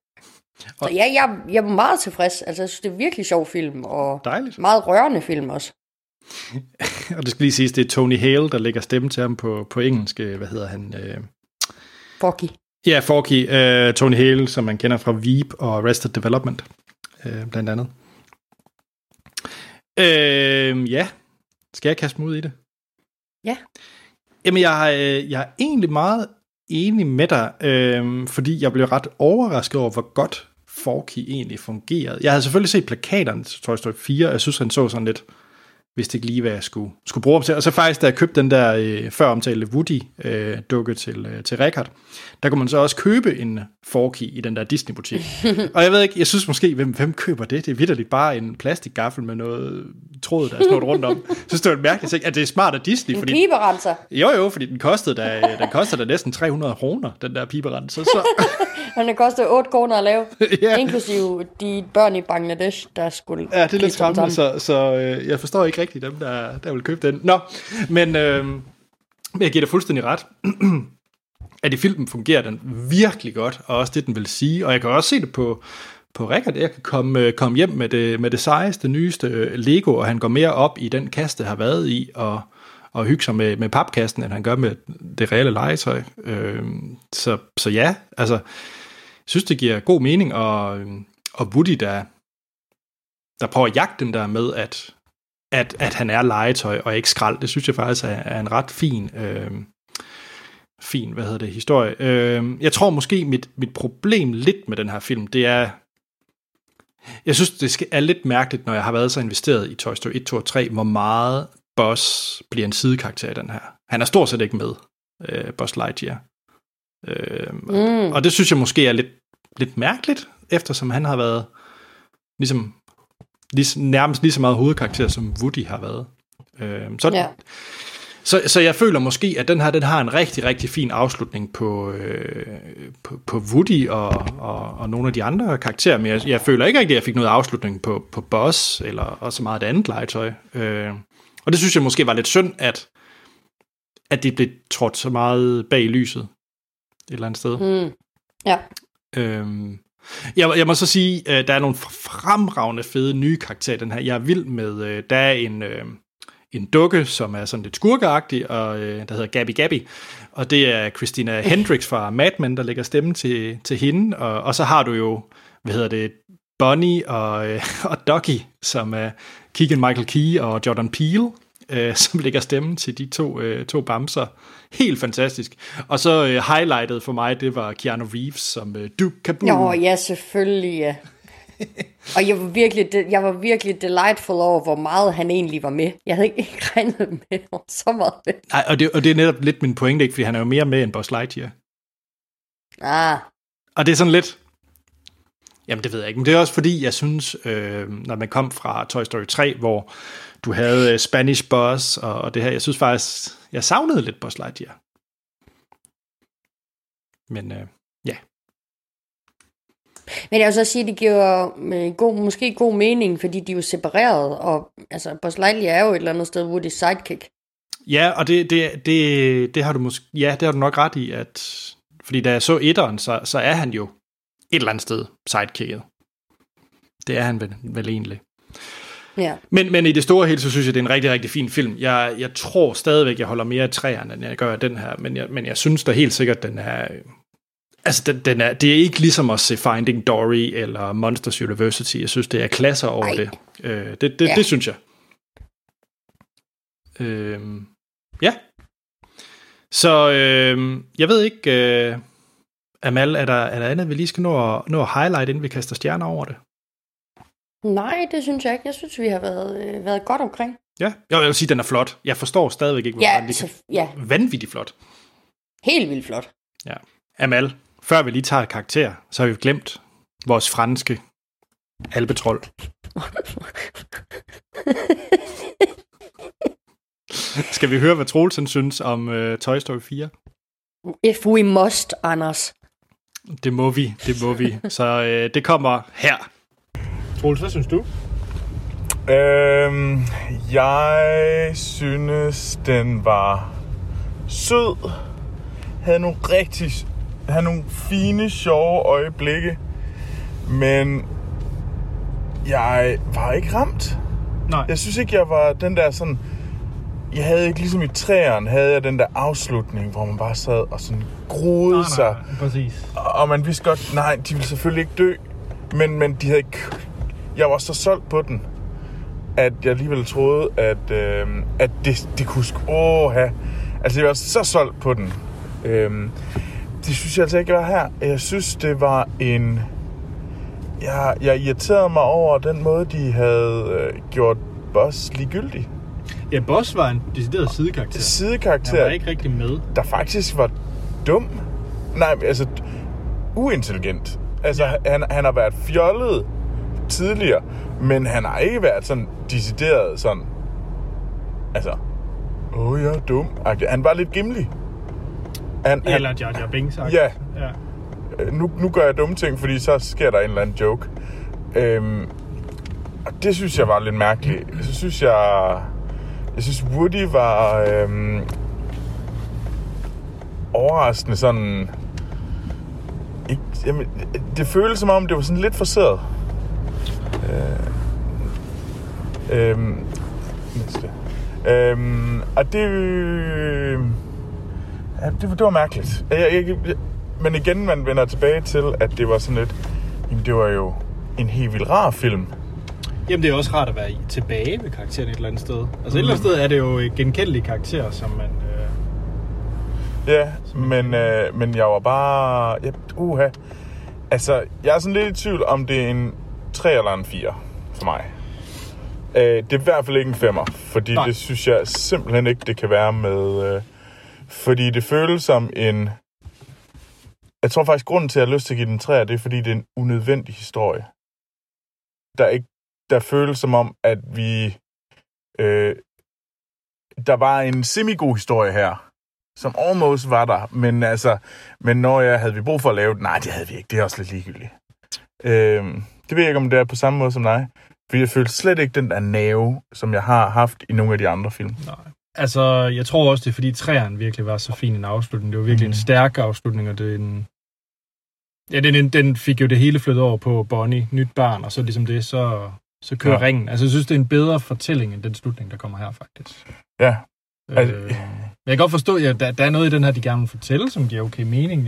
Så ja, jeg, jeg var meget tilfreds. Altså, jeg synes, det er virkelig sjov film, og Dejligt. meget rørende film også. [laughs] Og det skal lige siges, det er Tony Hale, der lægger stemme til ham på, på engelsk. øh, Hvad hedder han? Øh, Forky. Ja, Forky. Øh, Tony Hale, som man kender fra Veep og Arrested Development, øh, blandt andet. Øh, ja, skal jeg kaste mig ud i det? Ja. Jamen, jeg, er, øh, jeg er egentlig meget enig med dig, øh, fordi jeg blev ret overrasket over, hvor godt Forky egentlig fungerede. Jeg havde selvfølgelig set plakaterne til Toy Story 4, og jeg synes, han så sådan lidt, vidste ikke lige, hvad jeg skulle, skulle bruge ham til. Og så faktisk, da jeg købte den der øh, før omtalte Woody-dukke øh, til, øh, til Richard, der kunne man så også købe en Forky i den der Disney-butik. [laughs] og jeg ved ikke, jeg synes måske, hvem, hvem køber det? Det er vidderligt bare en plastikgaffel med noget tråd, der er snort rundt om. [laughs] Jeg synes, det var en mærkelig ting, at det er smart af Disney. En fordi, piberenser. jo, jo, fordi den kostede da, den kostede da næsten 300 kroner, den der piberenser. Så, [laughs] Men det koster 8 kroner at lave. [laughs] Ja. inklusive de børn i Bangladesh, der skulle Ja, det er lidt skræmmende, så, så øh, jeg forstår ikke rigtigt dem, der, der vil købe den. Nå, men øh, jeg giver dig fuldstændig ret. [clears throat] at i filmen fungerer den virkelig godt, og også det, den vil sige. Og jeg kan også se det på, på Rikard. Jeg kan komme, øh, komme hjem med det, med det sejeste, nyeste øh, Lego, og han går mere op i den kasse, det har været i, og, og hygge sig med, med papkassen, end han gør med det reelle legetøj. Øh, så, så ja, altså, synes, det giver god mening, og, og øhm, Woody, der, der prøver at jagte den der med, at, at, at han er legetøj og ikke skrald. Det synes jeg faktisk er, er en ret fin, øh, fin, hvad hedder det, historie. Øh, jeg tror måske, mit, mit problem lidt med den her film, det er, jeg synes, det er lidt mærkeligt, når jeg har været så investeret i Toy Story 1, 2 og 3, hvor meget Buzz bliver en sidekarakter i den her. Han er stort set ikke med, øh, Buzz Lightyear. Øh, mm. Og det synes jeg måske er lidt, lidt mærkeligt, eftersom han har været ligesom, ligesom nærmest lige så meget hovedkarakter, som Woody har været. Øh, så, Ja. så, så jeg føler måske, at den her den har en rigtig, rigtig fin afslutning på, øh, på, på Woody og, og, og nogle af de andre karakterer, men jeg, jeg føler ikke rigtig, at jeg fik noget afslutning på, på Buzz eller og så meget af det andet legetøj. Øh, og det synes jeg måske var lidt synd, at, at det blev trådt så meget bag lyset et eller andet sted. Mm. Ja. Øhm, jeg, jeg må så sige, øh, der er nogle fremragende fede nye karakterer den her. Jeg er vild med, øh, der er en, øh, en dukke, som er sådan lidt skurkeagtig, og øh, der hedder Gabby Gabby. Og det er Christina Hendricks fra Mad Men, der lægger stemme til, til hende. Og, og så har du jo, hvad hedder det, Bonnie og, øh, [laughs] og Ducky, som er Keegan Michael Key og Jordan Peele, øh, [laughs] som lægger stemme til de to, øh, to bamser. Helt fantastisk. Og så øh, highlightet for mig, det var Keanu Reeves som øh, Duke Kabul. Jo, ja, selvfølgelig, ja. [laughs] Og jeg var, virkelig, jeg var virkelig delightful over, hvor meget han egentlig var med. Jeg havde ikke [laughs] regnet med så meget med. Nej, og det, og det er netop lidt min pointe, ikke? fordi han er jo mere med end Buzz Lightyear. Ah, Og det er sådan lidt... Jamen, det ved jeg ikke. Men det er også fordi, jeg synes, øh, når man kom fra Toy Story 3, hvor du havde øh, Spanish Buzz og, og det her, jeg synes faktisk, jeg savnede lidt Buzz Lightyear. Men øh, ja, Men jeg vil så sige, at det giver øh, god, måske god mening, fordi de er jo separeret, og altså, Buzz Lightyear er jo et eller andet sted Woody's sidekick. Ja, og det, det, det, det har du måske, ja, det har du nok ret i, at, fordi da jeg så etteren, så, så er han jo et eller andet sted sidekicket. Det er han vel, vel egentlig. Ja. Men, men i det store hele, så synes jeg, det er en rigtig, rigtig fin film. Jeg, jeg tror stadigvæk, jeg holder mere af træerne, end jeg gør af den her, men jeg, men jeg synes da helt sikkert, den er... Altså, den, den er, det er ikke ligesom at se Finding Dory eller Monsters University. Jeg synes, det er klasser over Ej. det. Øh, det, det, Ja. det synes jeg. Øh, ja. Så øh, jeg ved ikke, øh, Amal, er der, er der andet, vi lige skal nå at, nå at highlight, inden vi kaster stjerner over det? Nej, det synes jeg ikke. Jeg synes, vi har været, øh, været godt omkring. Ja, jeg vil sige, den er flot. Jeg forstår stadigvæk ikke, Ja, hvordan det kan... ja, Vanvittigt flot. helt vildt flot. Ja. Amal, før vi lige tager et karakter, så har vi glemt vores franske albetrol. [laughs] Skal vi høre, hvad Troelsen synes om uh, Toy Story 4? If we must, Anders. Det må vi, det må vi. Så uh, det kommer her. Troels, hvad synes du? Øhm, jeg synes, den var sød. Havde nogle rigtig, havde nogle fine, sjove øjeblikke. Men jeg var ikke ramt. Nej. Jeg synes ikke, jeg var den der sådan... Jeg havde ikke ligesom i træerne, havde jeg den der afslutning, hvor man bare sad og sådan groede sig. præcis. Og man vidste godt, nej, de ville selvfølgelig ikke dø. Men, men de havde ikke... Jeg var så solgt på den, at jeg alligevel troede, at, øh, at det, det kunne... sk- Åh, ha. Altså, jeg var så solgt på den. Øhm, det synes jeg altså ikke, jeg var her. Jeg synes, det var en... Jeg, jeg irriterede mig over den måde, de havde øh, gjort Boss ligegyldig. Ja, Boss var en decideret sidekarakter. Han Sidekarakter, var ikke rigtig med. der faktisk var dum. Nej, altså uintelligent. Altså, ja. han, han har været fjollet tidligere, men han har ikke været sådan decideret sådan... Altså, åh, oh, jeg er dum. Han var lidt gimlig. Han, han, Eller Jar Jar Binks. Ja. ja. nu, nu gør jeg dumme ting, fordi så sker der en eller anden joke. Øhm, og det synes jeg var lidt mærkeligt. Så synes jeg... Jeg synes, Woody var øhm, overraskende sådan... Ikke, jamen, det føles som om, det var sådan lidt forseret. Øh, øhm, næste. Øhm, og det... Øh, ja, det, det var mærkeligt. Jeg, jeg, jeg, men igen, man vender tilbage til, at det var sådan lidt... Jamen, det var jo en helt vildt rar film. Jamen, det er også rart at være tilbage ved karakteren et eller andet sted. Altså, et eller andet sted er det jo genkendelige karakterer, som man... Øh, Ja, men, øh, men jeg var bare... Ja, uha. Altså, jeg er sådan lidt i tvivl, om det er en 3 eller en 4 for mig. Øh, det er i hvert fald ikke en 5'er, fordi Nej. Det synes jeg simpelthen ikke, det kan være med... Øh, fordi det føles som en... Jeg tror faktisk, grunden til, at jeg har lyst til at give den 3, det er, fordi det er en unødvendig historie. Der, er ikke, der føles som om, at vi... Øh, der var en semi-god historie her, som almost var der, men altså, men når jeg havde vi brug for at lave det, nej, det havde vi ikke, det er også lidt ligegyldigt. Øhm, det ved jeg ikke, om det er på samme måde som dig, for jeg følte slet ikke den der nerve, som jeg har haft i nogle af de andre film. nej. Altså, jeg tror også, det er fordi træerne virkelig var så fin en afslutning. Det var virkelig mm. en stærk afslutning, og det er en... Ja, den, den fik jo det hele flyttet over på Bonnie, nyt barn, og så ligesom det, så, så kører ja. Ringen. Altså, jeg synes, det er en bedre fortælling, end den slutning, der kommer her, faktisk. Ja, Altså- Øh, men jeg kan godt forstå, at ja, der, der er noget i den her, de gerne vil fortælle, som giver okay mening.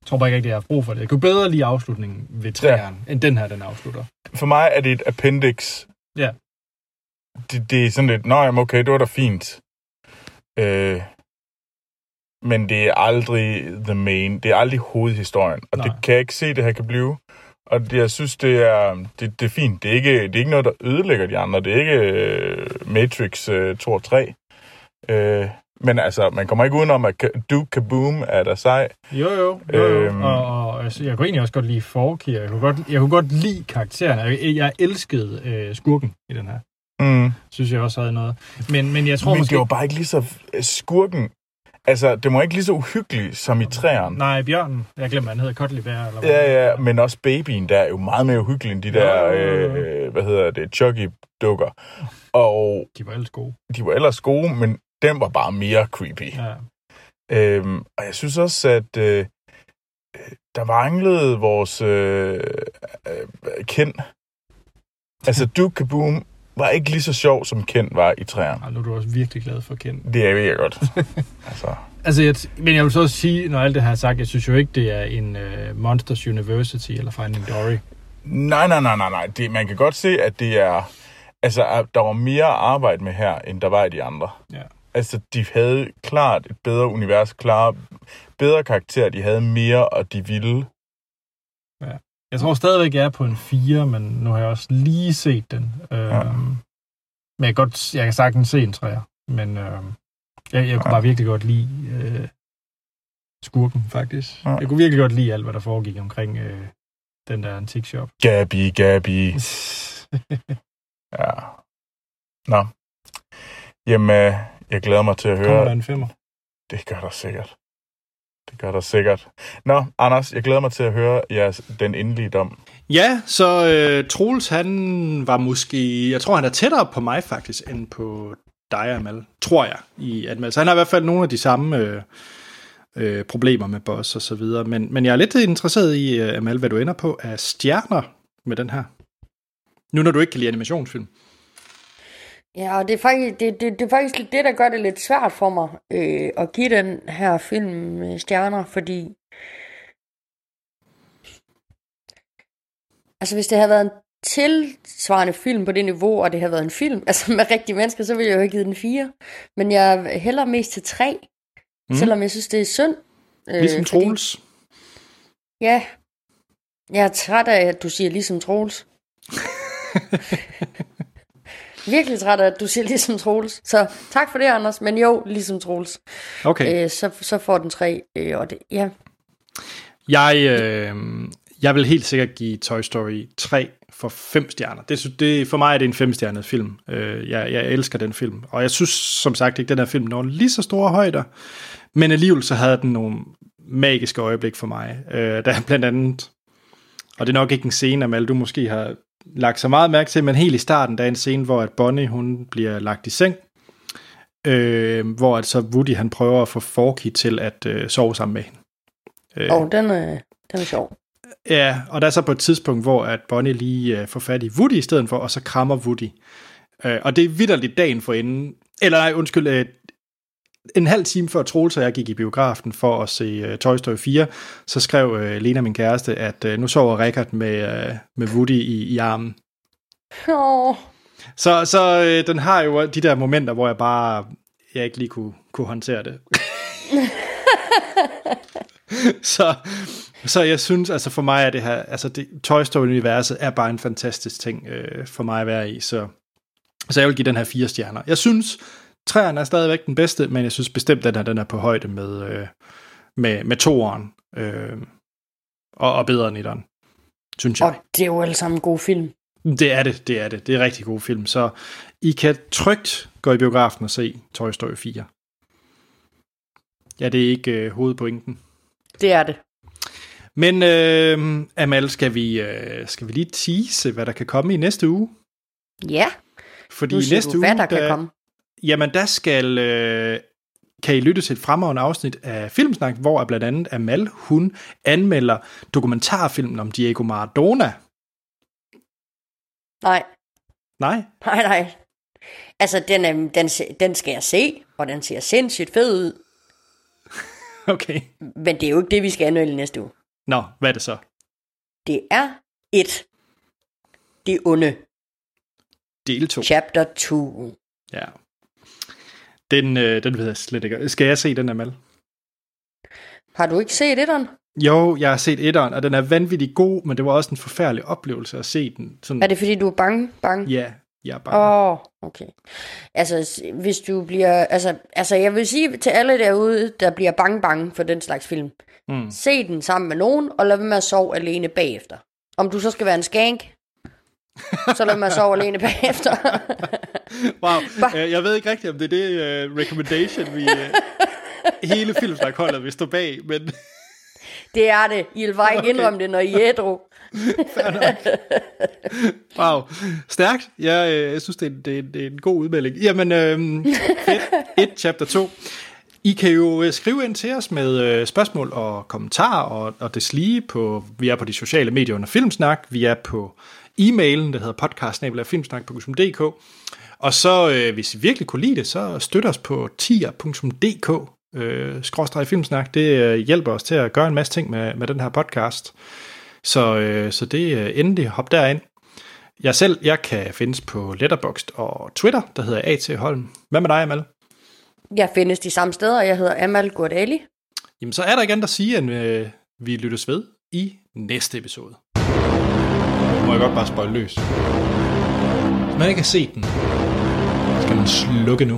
Jeg tror bare ikke rigtig, jeg har brug for det. Jeg kunne bedre lide afslutningen ved træerne, ja. end den her, den afslutter. for mig er det et appendix. Ja. Det, det er sådan lidt, nå jamen okay, det var da fint. Øh, men det er aldrig the main, det er aldrig hovedhistorien, og Nej. Nej. det kan jeg ikke se, det her kan blive. Og det, jeg synes, det er, det, det er fint. Det er, ikke, det er ikke noget, der ødelægger de andre. Det er ikke uh, Matrix uh, 2 og 3. Uh, men altså, man kommer ikke udenom, at Duke Kaboom er der sej. Jo, jo. jo, jo. Øhm. Og, og altså, jeg kunne egentlig også godt lide Forky, og jeg kunne godt, jeg kunne godt lide karakteren. Jeg, jeg elskede øh, skurken i den her. Mm. Synes jeg også havde noget. Men, men jeg tror Men måske... det var bare ikke lige så skurken. Altså, det var ikke lige så uhyggeligt som i træerne. Nej, bjørnen. Jeg glemmer, han hedder Kotley Bear. Eller hvad? Ja, ja, men også babyen, der er jo meget mere uhyggelig end de der, Jo, jo, jo. øh, hvad hedder det, Chucky-dukker. Og De var ellers gode. de var ellers gode, men den var bare mere creepy. Ja. Øhm, og jeg synes også, at øh, øh, der manglede vores øh, øh, Ken. Altså, [laughs] Duke Kaboom var ikke lige så sjov, som Ken var i træerne. Ej, nu er du også virkelig glad for Ken. Det er jeg godt. [laughs] altså, Altså, jeg, men jeg vil så også sige, når alt det her er sagt, jeg synes jo ikke, det er en uh, Monsters University eller Finding Dory. nej, nej, nej, nej, nej. Det, man kan godt se, at det er... Altså, der var mere arbejde med her, end der var i de andre. Ja. Altså, de havde klart et bedre univers, klart bedre karakterer, de havde mere, og de ville. Jeg tror stadigvæk, jeg er på en 4, men nu har jeg også lige set den. Øhm, Ja. Men jeg kan, godt, jeg kan sagtens se en 3'er. Men øhm, jeg, jeg kunne Ja. bare virkelig godt lide øh, skurken, faktisk. Ja. Jeg kunne virkelig godt lide alt, hvad der foregik omkring øh, den der antikshop. Gabi, Gabi. [laughs] Ja. Nå. Jamen, øh, jeg glæder mig til at Kommer der høre. en femmer? Det gør der sikkert. Det gør der sikkert. Nå, Anders, jeg glæder mig til at høre jeres, den endelige dom. Ja, så øh, Troels, han var måske... Jeg tror, han er tættere på mig faktisk, end på dig, Amal. Tror jeg, i anmeldelse. Han har i hvert fald nogle af de samme øh, øh, problemer med boss og så videre. Men, men jeg er lidt interesseret i, øh, Amal, hvad du ender på af stjerner med den her. Nu når du ikke kan lide animationsfilm. Ja, og det er faktisk, det, det, det er faktisk det, der gør det lidt svært for mig øh, at give den her film øh, stjerner, fordi... Altså, hvis det havde været en tilsvarende film på det niveau, og det har været en film, [laughs] altså med rigtige mennesker, så ville jeg jo have givet den fire. Men jeg hælder mest til tre, mm. selvom jeg synes, det er synd. øh, Ligesom fordi- Troels. Ja. Jeg er træt af, at du siger ligesom Troels. [laughs] Virkelig træt af, at du siger ligesom Troels. Så tak for det, Anders. Men jo, ligesom Troels. Okay. Øh, så, så får den tre. Øh, og det, ja. Jeg, øh, jeg vil helt sikkert give Toy Story 3 for 5 stjerner. Det, det, for mig er det en 5-stjernet film. Øh, jeg, jeg elsker den film. Og jeg synes som sagt ikke, den her film når lige så store højder. Men alligevel så havde den nogle magiske øjeblik for mig. Øh, der er blandt andet, og det er nok ikke en scene, Amal, du måske har lagt så meget mærke til, men helt i starten, der er en scene, hvor at Bonnie, hun bliver lagt i seng, øh, hvor at så Woody, han prøver at få Forky til at øh, sove sammen med hende. Øh, Og den, øh, den er sjov. Ja, og der er så på et tidspunkt, hvor at Bonnie lige øh, får fat i Woody i stedet for, og så krammer Woody. Øh, og det er vidderligt dagen for inden, eller nej, undskyld, øh, en halv time før Troels og jeg gik i biografen for at se øh, Toy Story 4, så skrev øh, Lena, min kæreste, at øh, nu sover Richard med, øh, med Woody i, i armen. Åh, Så, så øh, den har jo de der momenter, hvor jeg bare jeg ikke lige kunne, kunne håndtere det. [laughs] så, så jeg synes, altså for mig er det her, altså det, Toy Story-universet er bare en fantastisk ting øh, for mig at være i, så, så jeg vil give den her fire stjerner. Jeg synes, træerne er stadigvæk den bedste, men jeg synes bestemt, her den er på højde med, øh, med, med toeren, øh, og, og bedre end etteren, synes jeg. og det er jo alle sammen gode film. Det er det, det er det. Det er rigtig god film. Så I kan trygt gå i biografen og se Toy Story 4. Ja, det er ikke øh, hovedpointen. Det er det. Men øh, Amal, skal vi, øh, skal vi lige tease, hvad der kan komme i næste uge? Ja, Fordi nu siger næste du, uge, hvad der kan komme. Jamen, der skal... Øh, kan I lytte til et fremragende afsnit af Filmsnak, hvor blandt andet Amal, hun anmelder dokumentarfilmen om Diego Maradona. Nej, Nej? nej, nej. Altså, den, er, den, den skal jeg se, og den ser sindssygt fed ud. [laughs] Okay. Men det er jo ikke det, vi skal anmelde næste uge. Nå, hvad er det så? Det er et. Det onde. Del 2. Chapter 2. Ja. Den, øh, den ved jeg slet ikke. Skal jeg se den, Amal? Har du ikke set etteren? Jo, jeg har set etteren, og den er vanvittig god, men det var også en forfærdelig oplevelse at se den. Sådan, Er det fordi, du er bange? bange? Ja, jeg er bare... Åh, oh, okay. Altså, hvis du bliver... Altså, altså, jeg vil sige til alle derude, der bliver bange bange for den slags film. Mm. Se den sammen med nogen, og lad være med at sove alene bagefter. Om du så skal være en skank, så med at sove alene bagefter. [laughs] Wow, øh, jeg ved ikke rigtigt, om det er det uh, recommendation, vi... Uh, hele filmsnakholdet vil stå bag, men [laughs] det er det. I vil bare ikke Okay. indrømme det, når I er ædru. [laughs] wow, stærkt. Jeg, øh, jeg synes, det er, en- det, er, en- det er en god udmelding. Jamen, øh, fedt. Et, chapter 2. I kan jo skrive ind til os med spørgsmål og kommentarer og, og deslige på, vi er på de sociale medier under Filmsnak, vi er på e-mailen, der hedder podcast.filmsnak.dk, og så, øh, hvis I virkelig kunne lide det, så støt os på tier.dk, øh, skråstreg filmsnak. Det øh, hjælper os til at gøre en masse ting med, med den her podcast. Så, øh, så det øh, endelig hop derind. Jeg selv, jeg kan findes på Letterboxd og Twitter, der hedder A.T. Holm. Hvad med dig, Amal? Jeg findes de samme steder, og jeg hedder Amal Gurdali. Jamen, så er der ikke andet at sige, end øh, vi lyttes ved i næste episode. Må jeg godt bare spøjle løs. Hvis man ikke har set den, skal man slukke nu.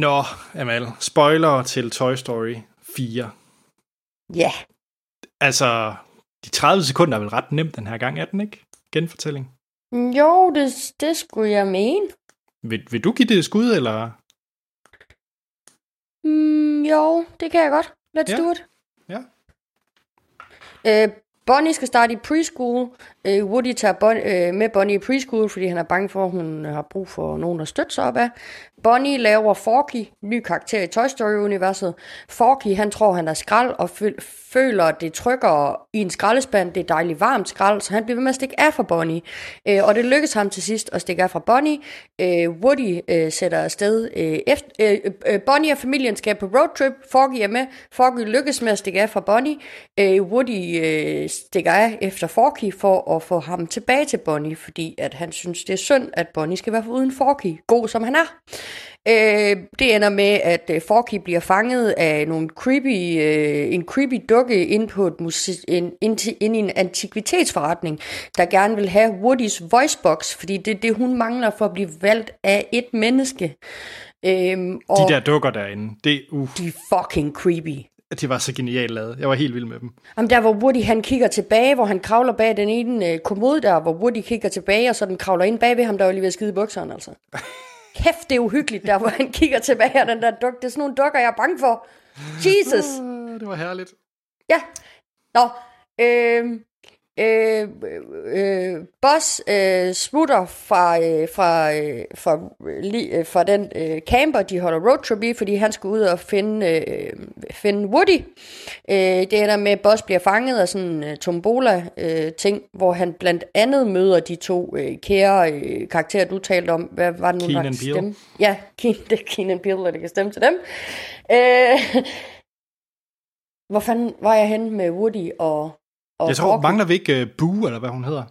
Nå, Amal. Spoiler til Toy Story 4. Ja, Altså, de 30 sekunder er vel ret nemt den her gang, er den ikke? Genfortælling. jo, det, det skulle jeg mene. Vil, vil du give det et skud, eller? Mm, jo, det kan jeg godt. Let's Ja. do it. Ja. Øh, Bonnie skal starte i preschool. Øh, Woody tager bon, øh, med Bonnie i preschool, fordi han er bange for, at hun har brug for nogen at støtte sig op af. Bonnie laver Forky, ny karakter i Toy Story-universet. Forky, han tror, han er skrald og føler, at det trykker i en skraldespand. Det er dejligt varmt skrald, så han bliver ved med at stikke af fra Bonnie. Øh, og det lykkes ham til sidst at stikke af fra Bonnie. Øh, Woody øh, sætter afsted øh, efter... Øh, øh, øh, Bonnie og familien skal på roadtrip. Forky er med. Forky lykkes med at stikke af fra Bonnie. Øh, Woody øh, stikker af efter Forky for at få ham tilbage til Bonnie, fordi at han synes, det er synd, at Bonnie skal være uden Forky, god som han er. Øh, det ender med, at øh, Forky bliver fanget af nogle creepy, øh, en creepy dukke ind på et muse- en, ind, til- ind i en antikvitetsforretning, der gerne vil have Woodys voicebox, fordi det er det, hun mangler for at blive valgt af et menneske. Øhm, og De der dukker derinde, det, uh, de er fucking creepy. De var så genialt lavet. Jeg var helt vild med dem. Jamen der, hvor Woody han kigger tilbage, hvor han kravler bag den ene øh, kommode der, hvor Woody kigger tilbage, og så den kravler ind bag ved ham, der var lige ved at skide i bukserne, altså. [laughs] Kæft, det er uhyggeligt, der hvor han kigger tilbage, og den der duk, det er sådan nogle dukker, jeg er bange for. Jesus! Det var herligt. Ja. Nå, øh, øh, øh, Boss øh, smutter fra, øh, fra, øh, fra, li, øh, fra den øh, camper, de holder roadtrip i, fordi han skal ud og finde, øh, finde Woody. Øh, det ender med, at Boss bliver fanget af sådan en øh, tombola-ting, hvor han blandt andet møder de to øh, kære øh, karakterer, du talte om. Hvad var det nu, der Keenan Peele. stemme? Ja, [laughs] Keen, det er Keenan Peele, der kan stemme til dem. Øh, [laughs] hvor fanden var jeg henne med Woody og, og Jeg tror, Forky? mangler vi ikke uh, Boo, eller hvad hun hedder?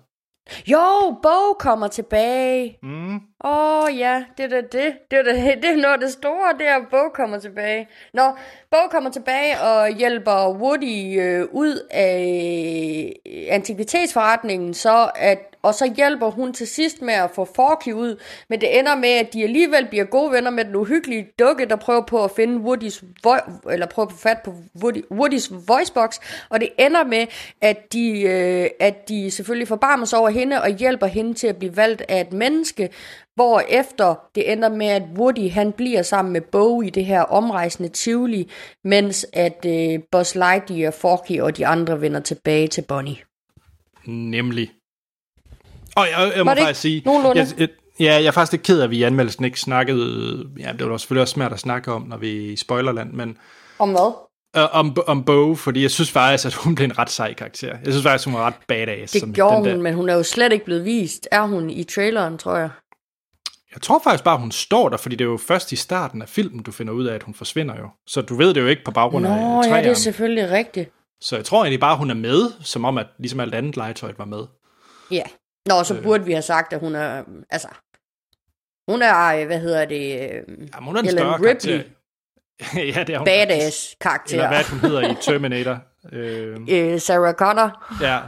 Jo, Bo kommer tilbage. Mm. Åh oh, ja, det er det. Det er, da, [laughs] det er noget af det store, det er, at Bo kommer tilbage. Nå, Bo kommer tilbage og hjælper Woody øh, ud af antikvitetsforretningen, så at, og så hjælper hun til sidst med at få Forky ud, men det ender med, at de alligevel bliver gode venner med den uhyggelige dukke, der prøver på at finde Woodys, vo- eller prøver på fat på Woody, Woodys voicebox, og det ender med, at de, øh, at de selvfølgelig forbarmer sig over hende og hjælper hende til at blive valgt af et menneske, hvor efter det ender med, at Woody han bliver sammen med Bo i det her omrejsende Tivoli, mens at øh, Buzz Lightyear, Forky og de andre vender tilbage til Bonnie. Nemlig. Og jeg, jeg må faktisk sige... Jeg, jeg, ja, jeg er faktisk lidt ked af, at vi i anmeldelsen ikke snakkede... Ja, det var selvfølgelig også svært at snakke om, når vi er i spoilerland, men... Om hvad? Øh, om, om Bo, fordi jeg synes faktisk, at hun blev en ret sej karakter. Jeg synes faktisk, hun var ret badass. Det som gjorde den der. hun, men hun er jo slet ikke blevet vist. Er hun i traileren, tror jeg? Jeg tror faktisk bare, hun står der, fordi det er jo først i starten af filmen, du finder ud af, at hun forsvinder jo. Så du ved det jo ikke på baggrund af Nå, ja, det er træerne. selvfølgelig rigtigt. Så jeg tror egentlig bare, hun er med, som om, at ligesom alt andet legetøj var med. Ja. Nå, Øh. så burde vi have sagt, at hun er... Altså, hun er, øh, hvad hedder det, øh, Jamen, hun er en Ellen større Ripley. karakter. [laughs] ja, det er hun badass karakter. Eller hvad hun hedder i [laughs] Terminator. Øh, Øh, Sarah Connor. ja.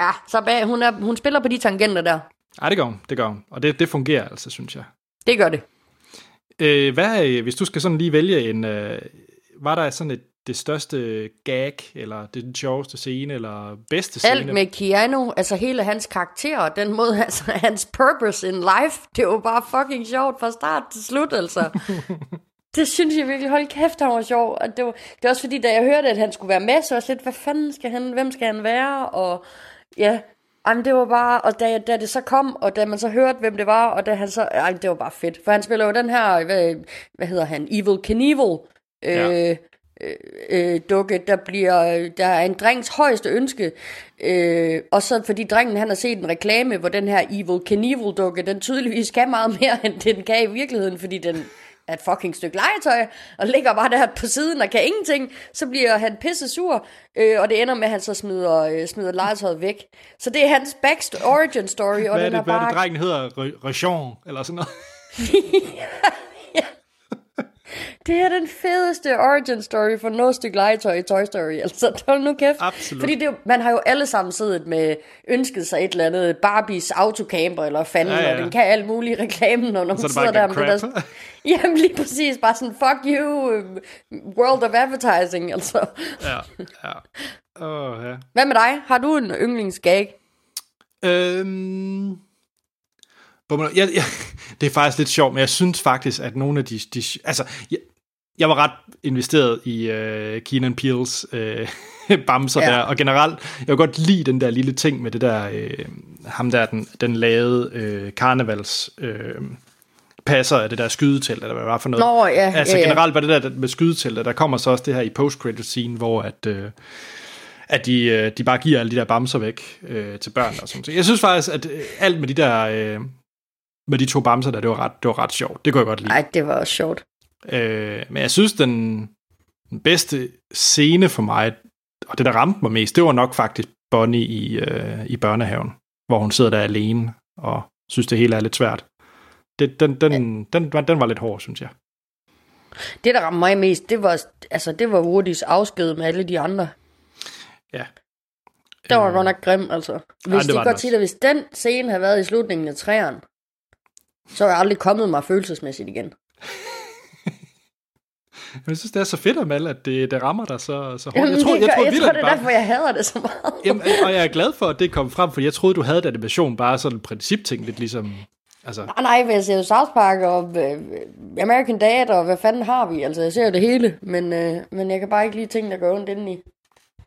Ja, så bag, hun, er, hun spiller på de tangenter der. Ej, det gør hun. Det gør hun. Og det, det fungerer altså, synes jeg. Det gør det. Øh, hvad, øh, hvis du skal sådan lige vælge en... Øh, var der sådan et, det største gag, eller det den sjoveste scene, eller bedste scene? Alt med Keanu, altså hele hans karakter, og den måde, [laughs] altså hans purpose in life, det var bare fucking sjovt fra start til slut, altså. [laughs] det synes jeg virkelig, hold kæft, han var sjov. Og det, var, det er også fordi, da jeg hørte, at han skulle være med, så var jeg lidt, hvad fanden skal han, hvem skal han være, og ja, Jamen, det var bare, og da, da det så kom, og da man så hørte, hvem det var, og da han så, ej, det var bare fedt. For han spiller jo den her, hvad, hvad hedder han, Evil Knievel, øh, Ja. Øh, øh, dukke, der bliver, der er en drengs højeste ønske, øh, og så fordi drengen han har set en reklame, hvor den her Evil Knievel dukke, den tydeligvis kan meget mere, [laughs] end den kan i virkeligheden, fordi den er et fucking stykke legetøj, og ligger bare der på siden og kan ingenting, så bliver han pisse sur, øh, og det ender med, at han så smider, øh, smider legetøjet væk. Så det er hans backst origin story, og hvad er den det, er hvad er det drengen hedder? Re- Region, eller sådan noget? [laughs] Det er den fedeste origin story for noget stykke legetøj i Toy Story. [laughs] Altså, hold nu kæft. Absolut. Fordi det, man har jo alle sammen siddet med ønsket sig et eller andet Barbies autocamper eller fanden, Ja, ja, og den kan alt muligt i reklamen, og når Så man er det sidder der med det crap. der... Jamen lige præcis, bare sådan, fuck you, øh, world of advertising, [laughs] altså. ja, ja. Åh, ja. Hvad med dig? Har du en yndlingsgag? Øhm... Bummer- Jeg, jeg, det er faktisk lidt sjovt, men jeg synes faktisk, at nogle af de... de altså, jeg, jeg var ret investeret i uh, Keenan Peels uh, [laughs] bamser ja. Der, og generelt, jeg kan godt lide den der lille ting med det der, uh, ham der, den, den lavede uh, karnevals uh, passer af det der skydetelt, eller hvad det var for noget. Nå, ja, altså ja, ja. generelt var det der med skydeteltet, der kommer så også det her i post-credit scene, hvor at, øh, at de, øh, de bare giver alle de der bamser væk øh, til børn og sådan noget. Jeg synes faktisk, at øh, alt med de der, øh, med de to bamser der, det var ret, det var ret sjovt. Det kunne jeg godt lide. Nej, det var også sjovt. Øh, men jeg synes, den, den bedste scene for mig, og det der ramte mig mest, det var nok faktisk Bonnie i, øh, i børnehaven, hvor hun sidder der alene og synes, det hele er lidt svært. Det, den, den, den, den, den var lidt hård, synes jeg. Det, der ramte mig mest, det var, altså, det var Woodys afsked med alle de andre. Ja. Det var godt nok grim, altså. Hvis Ja, det var godt sige dig, hvis den scene havde været i slutningen af træerne, så er jeg aldrig kommet mig følelsesmæssigt igen. [laughs] Jeg synes, det er så fedt, Amal, at det, det rammer dig så, så hårdt. Jamen, Jeg tror, jeg, tror, jeg, vildt, tror det er bare, derfor, jeg hader det så meget. Jamen, og jeg er glad for, at det kom frem, for jeg troede, du havde et animation, bare sådan en principting, lidt ligesom... Altså, Nej, nej, for jeg ser jo South Park og øh, American Dad, og hvad fanden har vi? Altså, jeg ser jo det hele, men, øh, men jeg kan bare ikke lide ting, der går ondt indeni.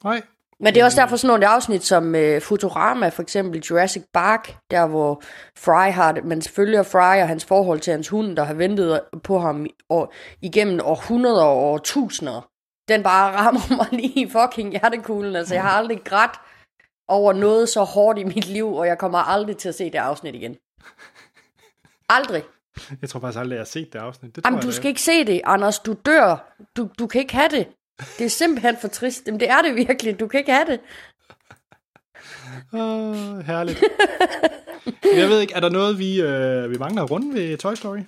nej. Men det er også derfor sådan nogle afsnit som øh, Futurama, for eksempel Jurassic Park, der hvor Fry har man følger Fry og hans forhold til hans hund, der har ventet på ham år, igennem århundreder og årtusinder. Den bare [laughs] rammer mig lige i fucking hjertekuglen. Altså, jeg har aldrig grædt over noget så hårdt i mit liv, og jeg kommer aldrig til at se det afsnit igen. Aldrig. Jeg tror faktisk aldrig, jeg har set det afsnit. Det tror Jamen, jeg, du skal ikke se det, Anders. Du dør. Du, du kan ikke have det. Det er simpelthen for trist. Jamen, det er det virkelig. Du kan ikke have det. Åh, herligt. jeg ved ikke, er der noget, vi, øh, vi mangler at runde ved Toy Story?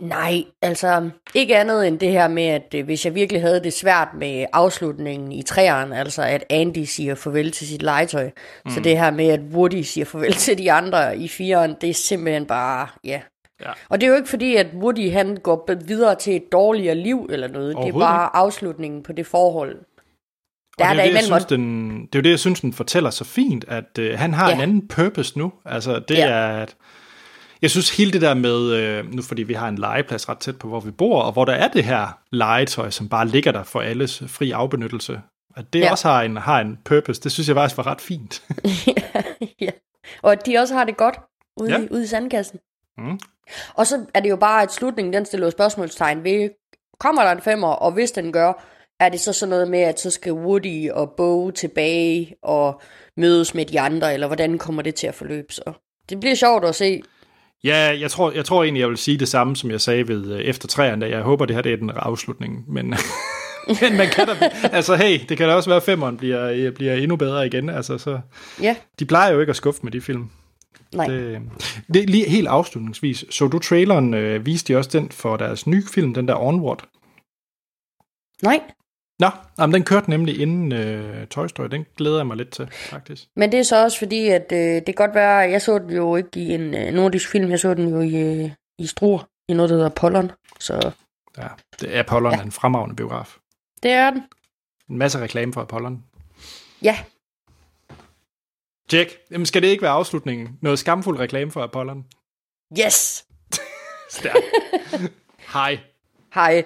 Nej, altså ikke andet end det her med, at øh, hvis jeg virkelig havde det svært med afslutningen i træerne, altså at Andy siger farvel til sit legetøj, mm. så det her med, at Woody siger farvel til de andre i firen, det er simpelthen bare, ja. Ja. Og det er jo ikke fordi, at Woody han går videre til et dårligere liv eller noget. Det er bare afslutningen på det forhold. Der Og er det, er jo det, jeg synes, den, det er jo det, jeg synes, den fortæller så fint, at øh, han har Ja. en anden purpose nu. Altså, det Ja. er, at jeg synes hele det der med, øh, nu fordi vi har en legeplads ret tæt på, hvor vi bor, og hvor der er det her legetøj, som bare ligger der for alles fri afbenyttelse, at det ja. Også har en, har en purpose, det synes jeg faktisk var ret fint. [laughs] ja. Og at de også har det godt ude, Ja. ja. i, ude i sandkassen. Mm. Og så er det jo bare, at slutningen den stiller spørgsmålstegn ved, kommer der en femmer, og hvis den gør, er det så sådan noget med, at så skal Woody og Bo tilbage og mødes med de andre, eller hvordan kommer det til at forløbe så? Det bliver sjovt at se. Ja, jeg tror, jeg tror egentlig, jeg vil sige det samme, som jeg sagde ved øh, efter træerne, jeg håber, det her det er den afslutning, men, [laughs] men man kan da, [laughs] altså hey, det kan da også være, at femmeren bliver, øh, bliver endnu bedre igen, altså så, Ja, de plejer jo ikke at skuffe med de film. Nej. Det, det lige helt afslutningsvis. Så du traileren, øh, viste de også den for deres nye film, den der Onward? Nej, Nå, jamen, den kørte nemlig inden øh, Toy Story. Den glæder jeg mig lidt til, faktisk. men det er så også fordi, at øh, det kan godt være, jeg så den jo ikke i en øh, nordisk film, jeg så den jo i, øh, i Struer, i noget, der hedder Pollon. Så Ja, det er Apollon, ja. en fremragende biograf. det er den. En masse reklame for Apollon. Ja, Jack, jamen skal det ikke være afslutningen? Noget skamfuld reklame for Apollon? yes! Stærkt. [laughs] Hej. Hej.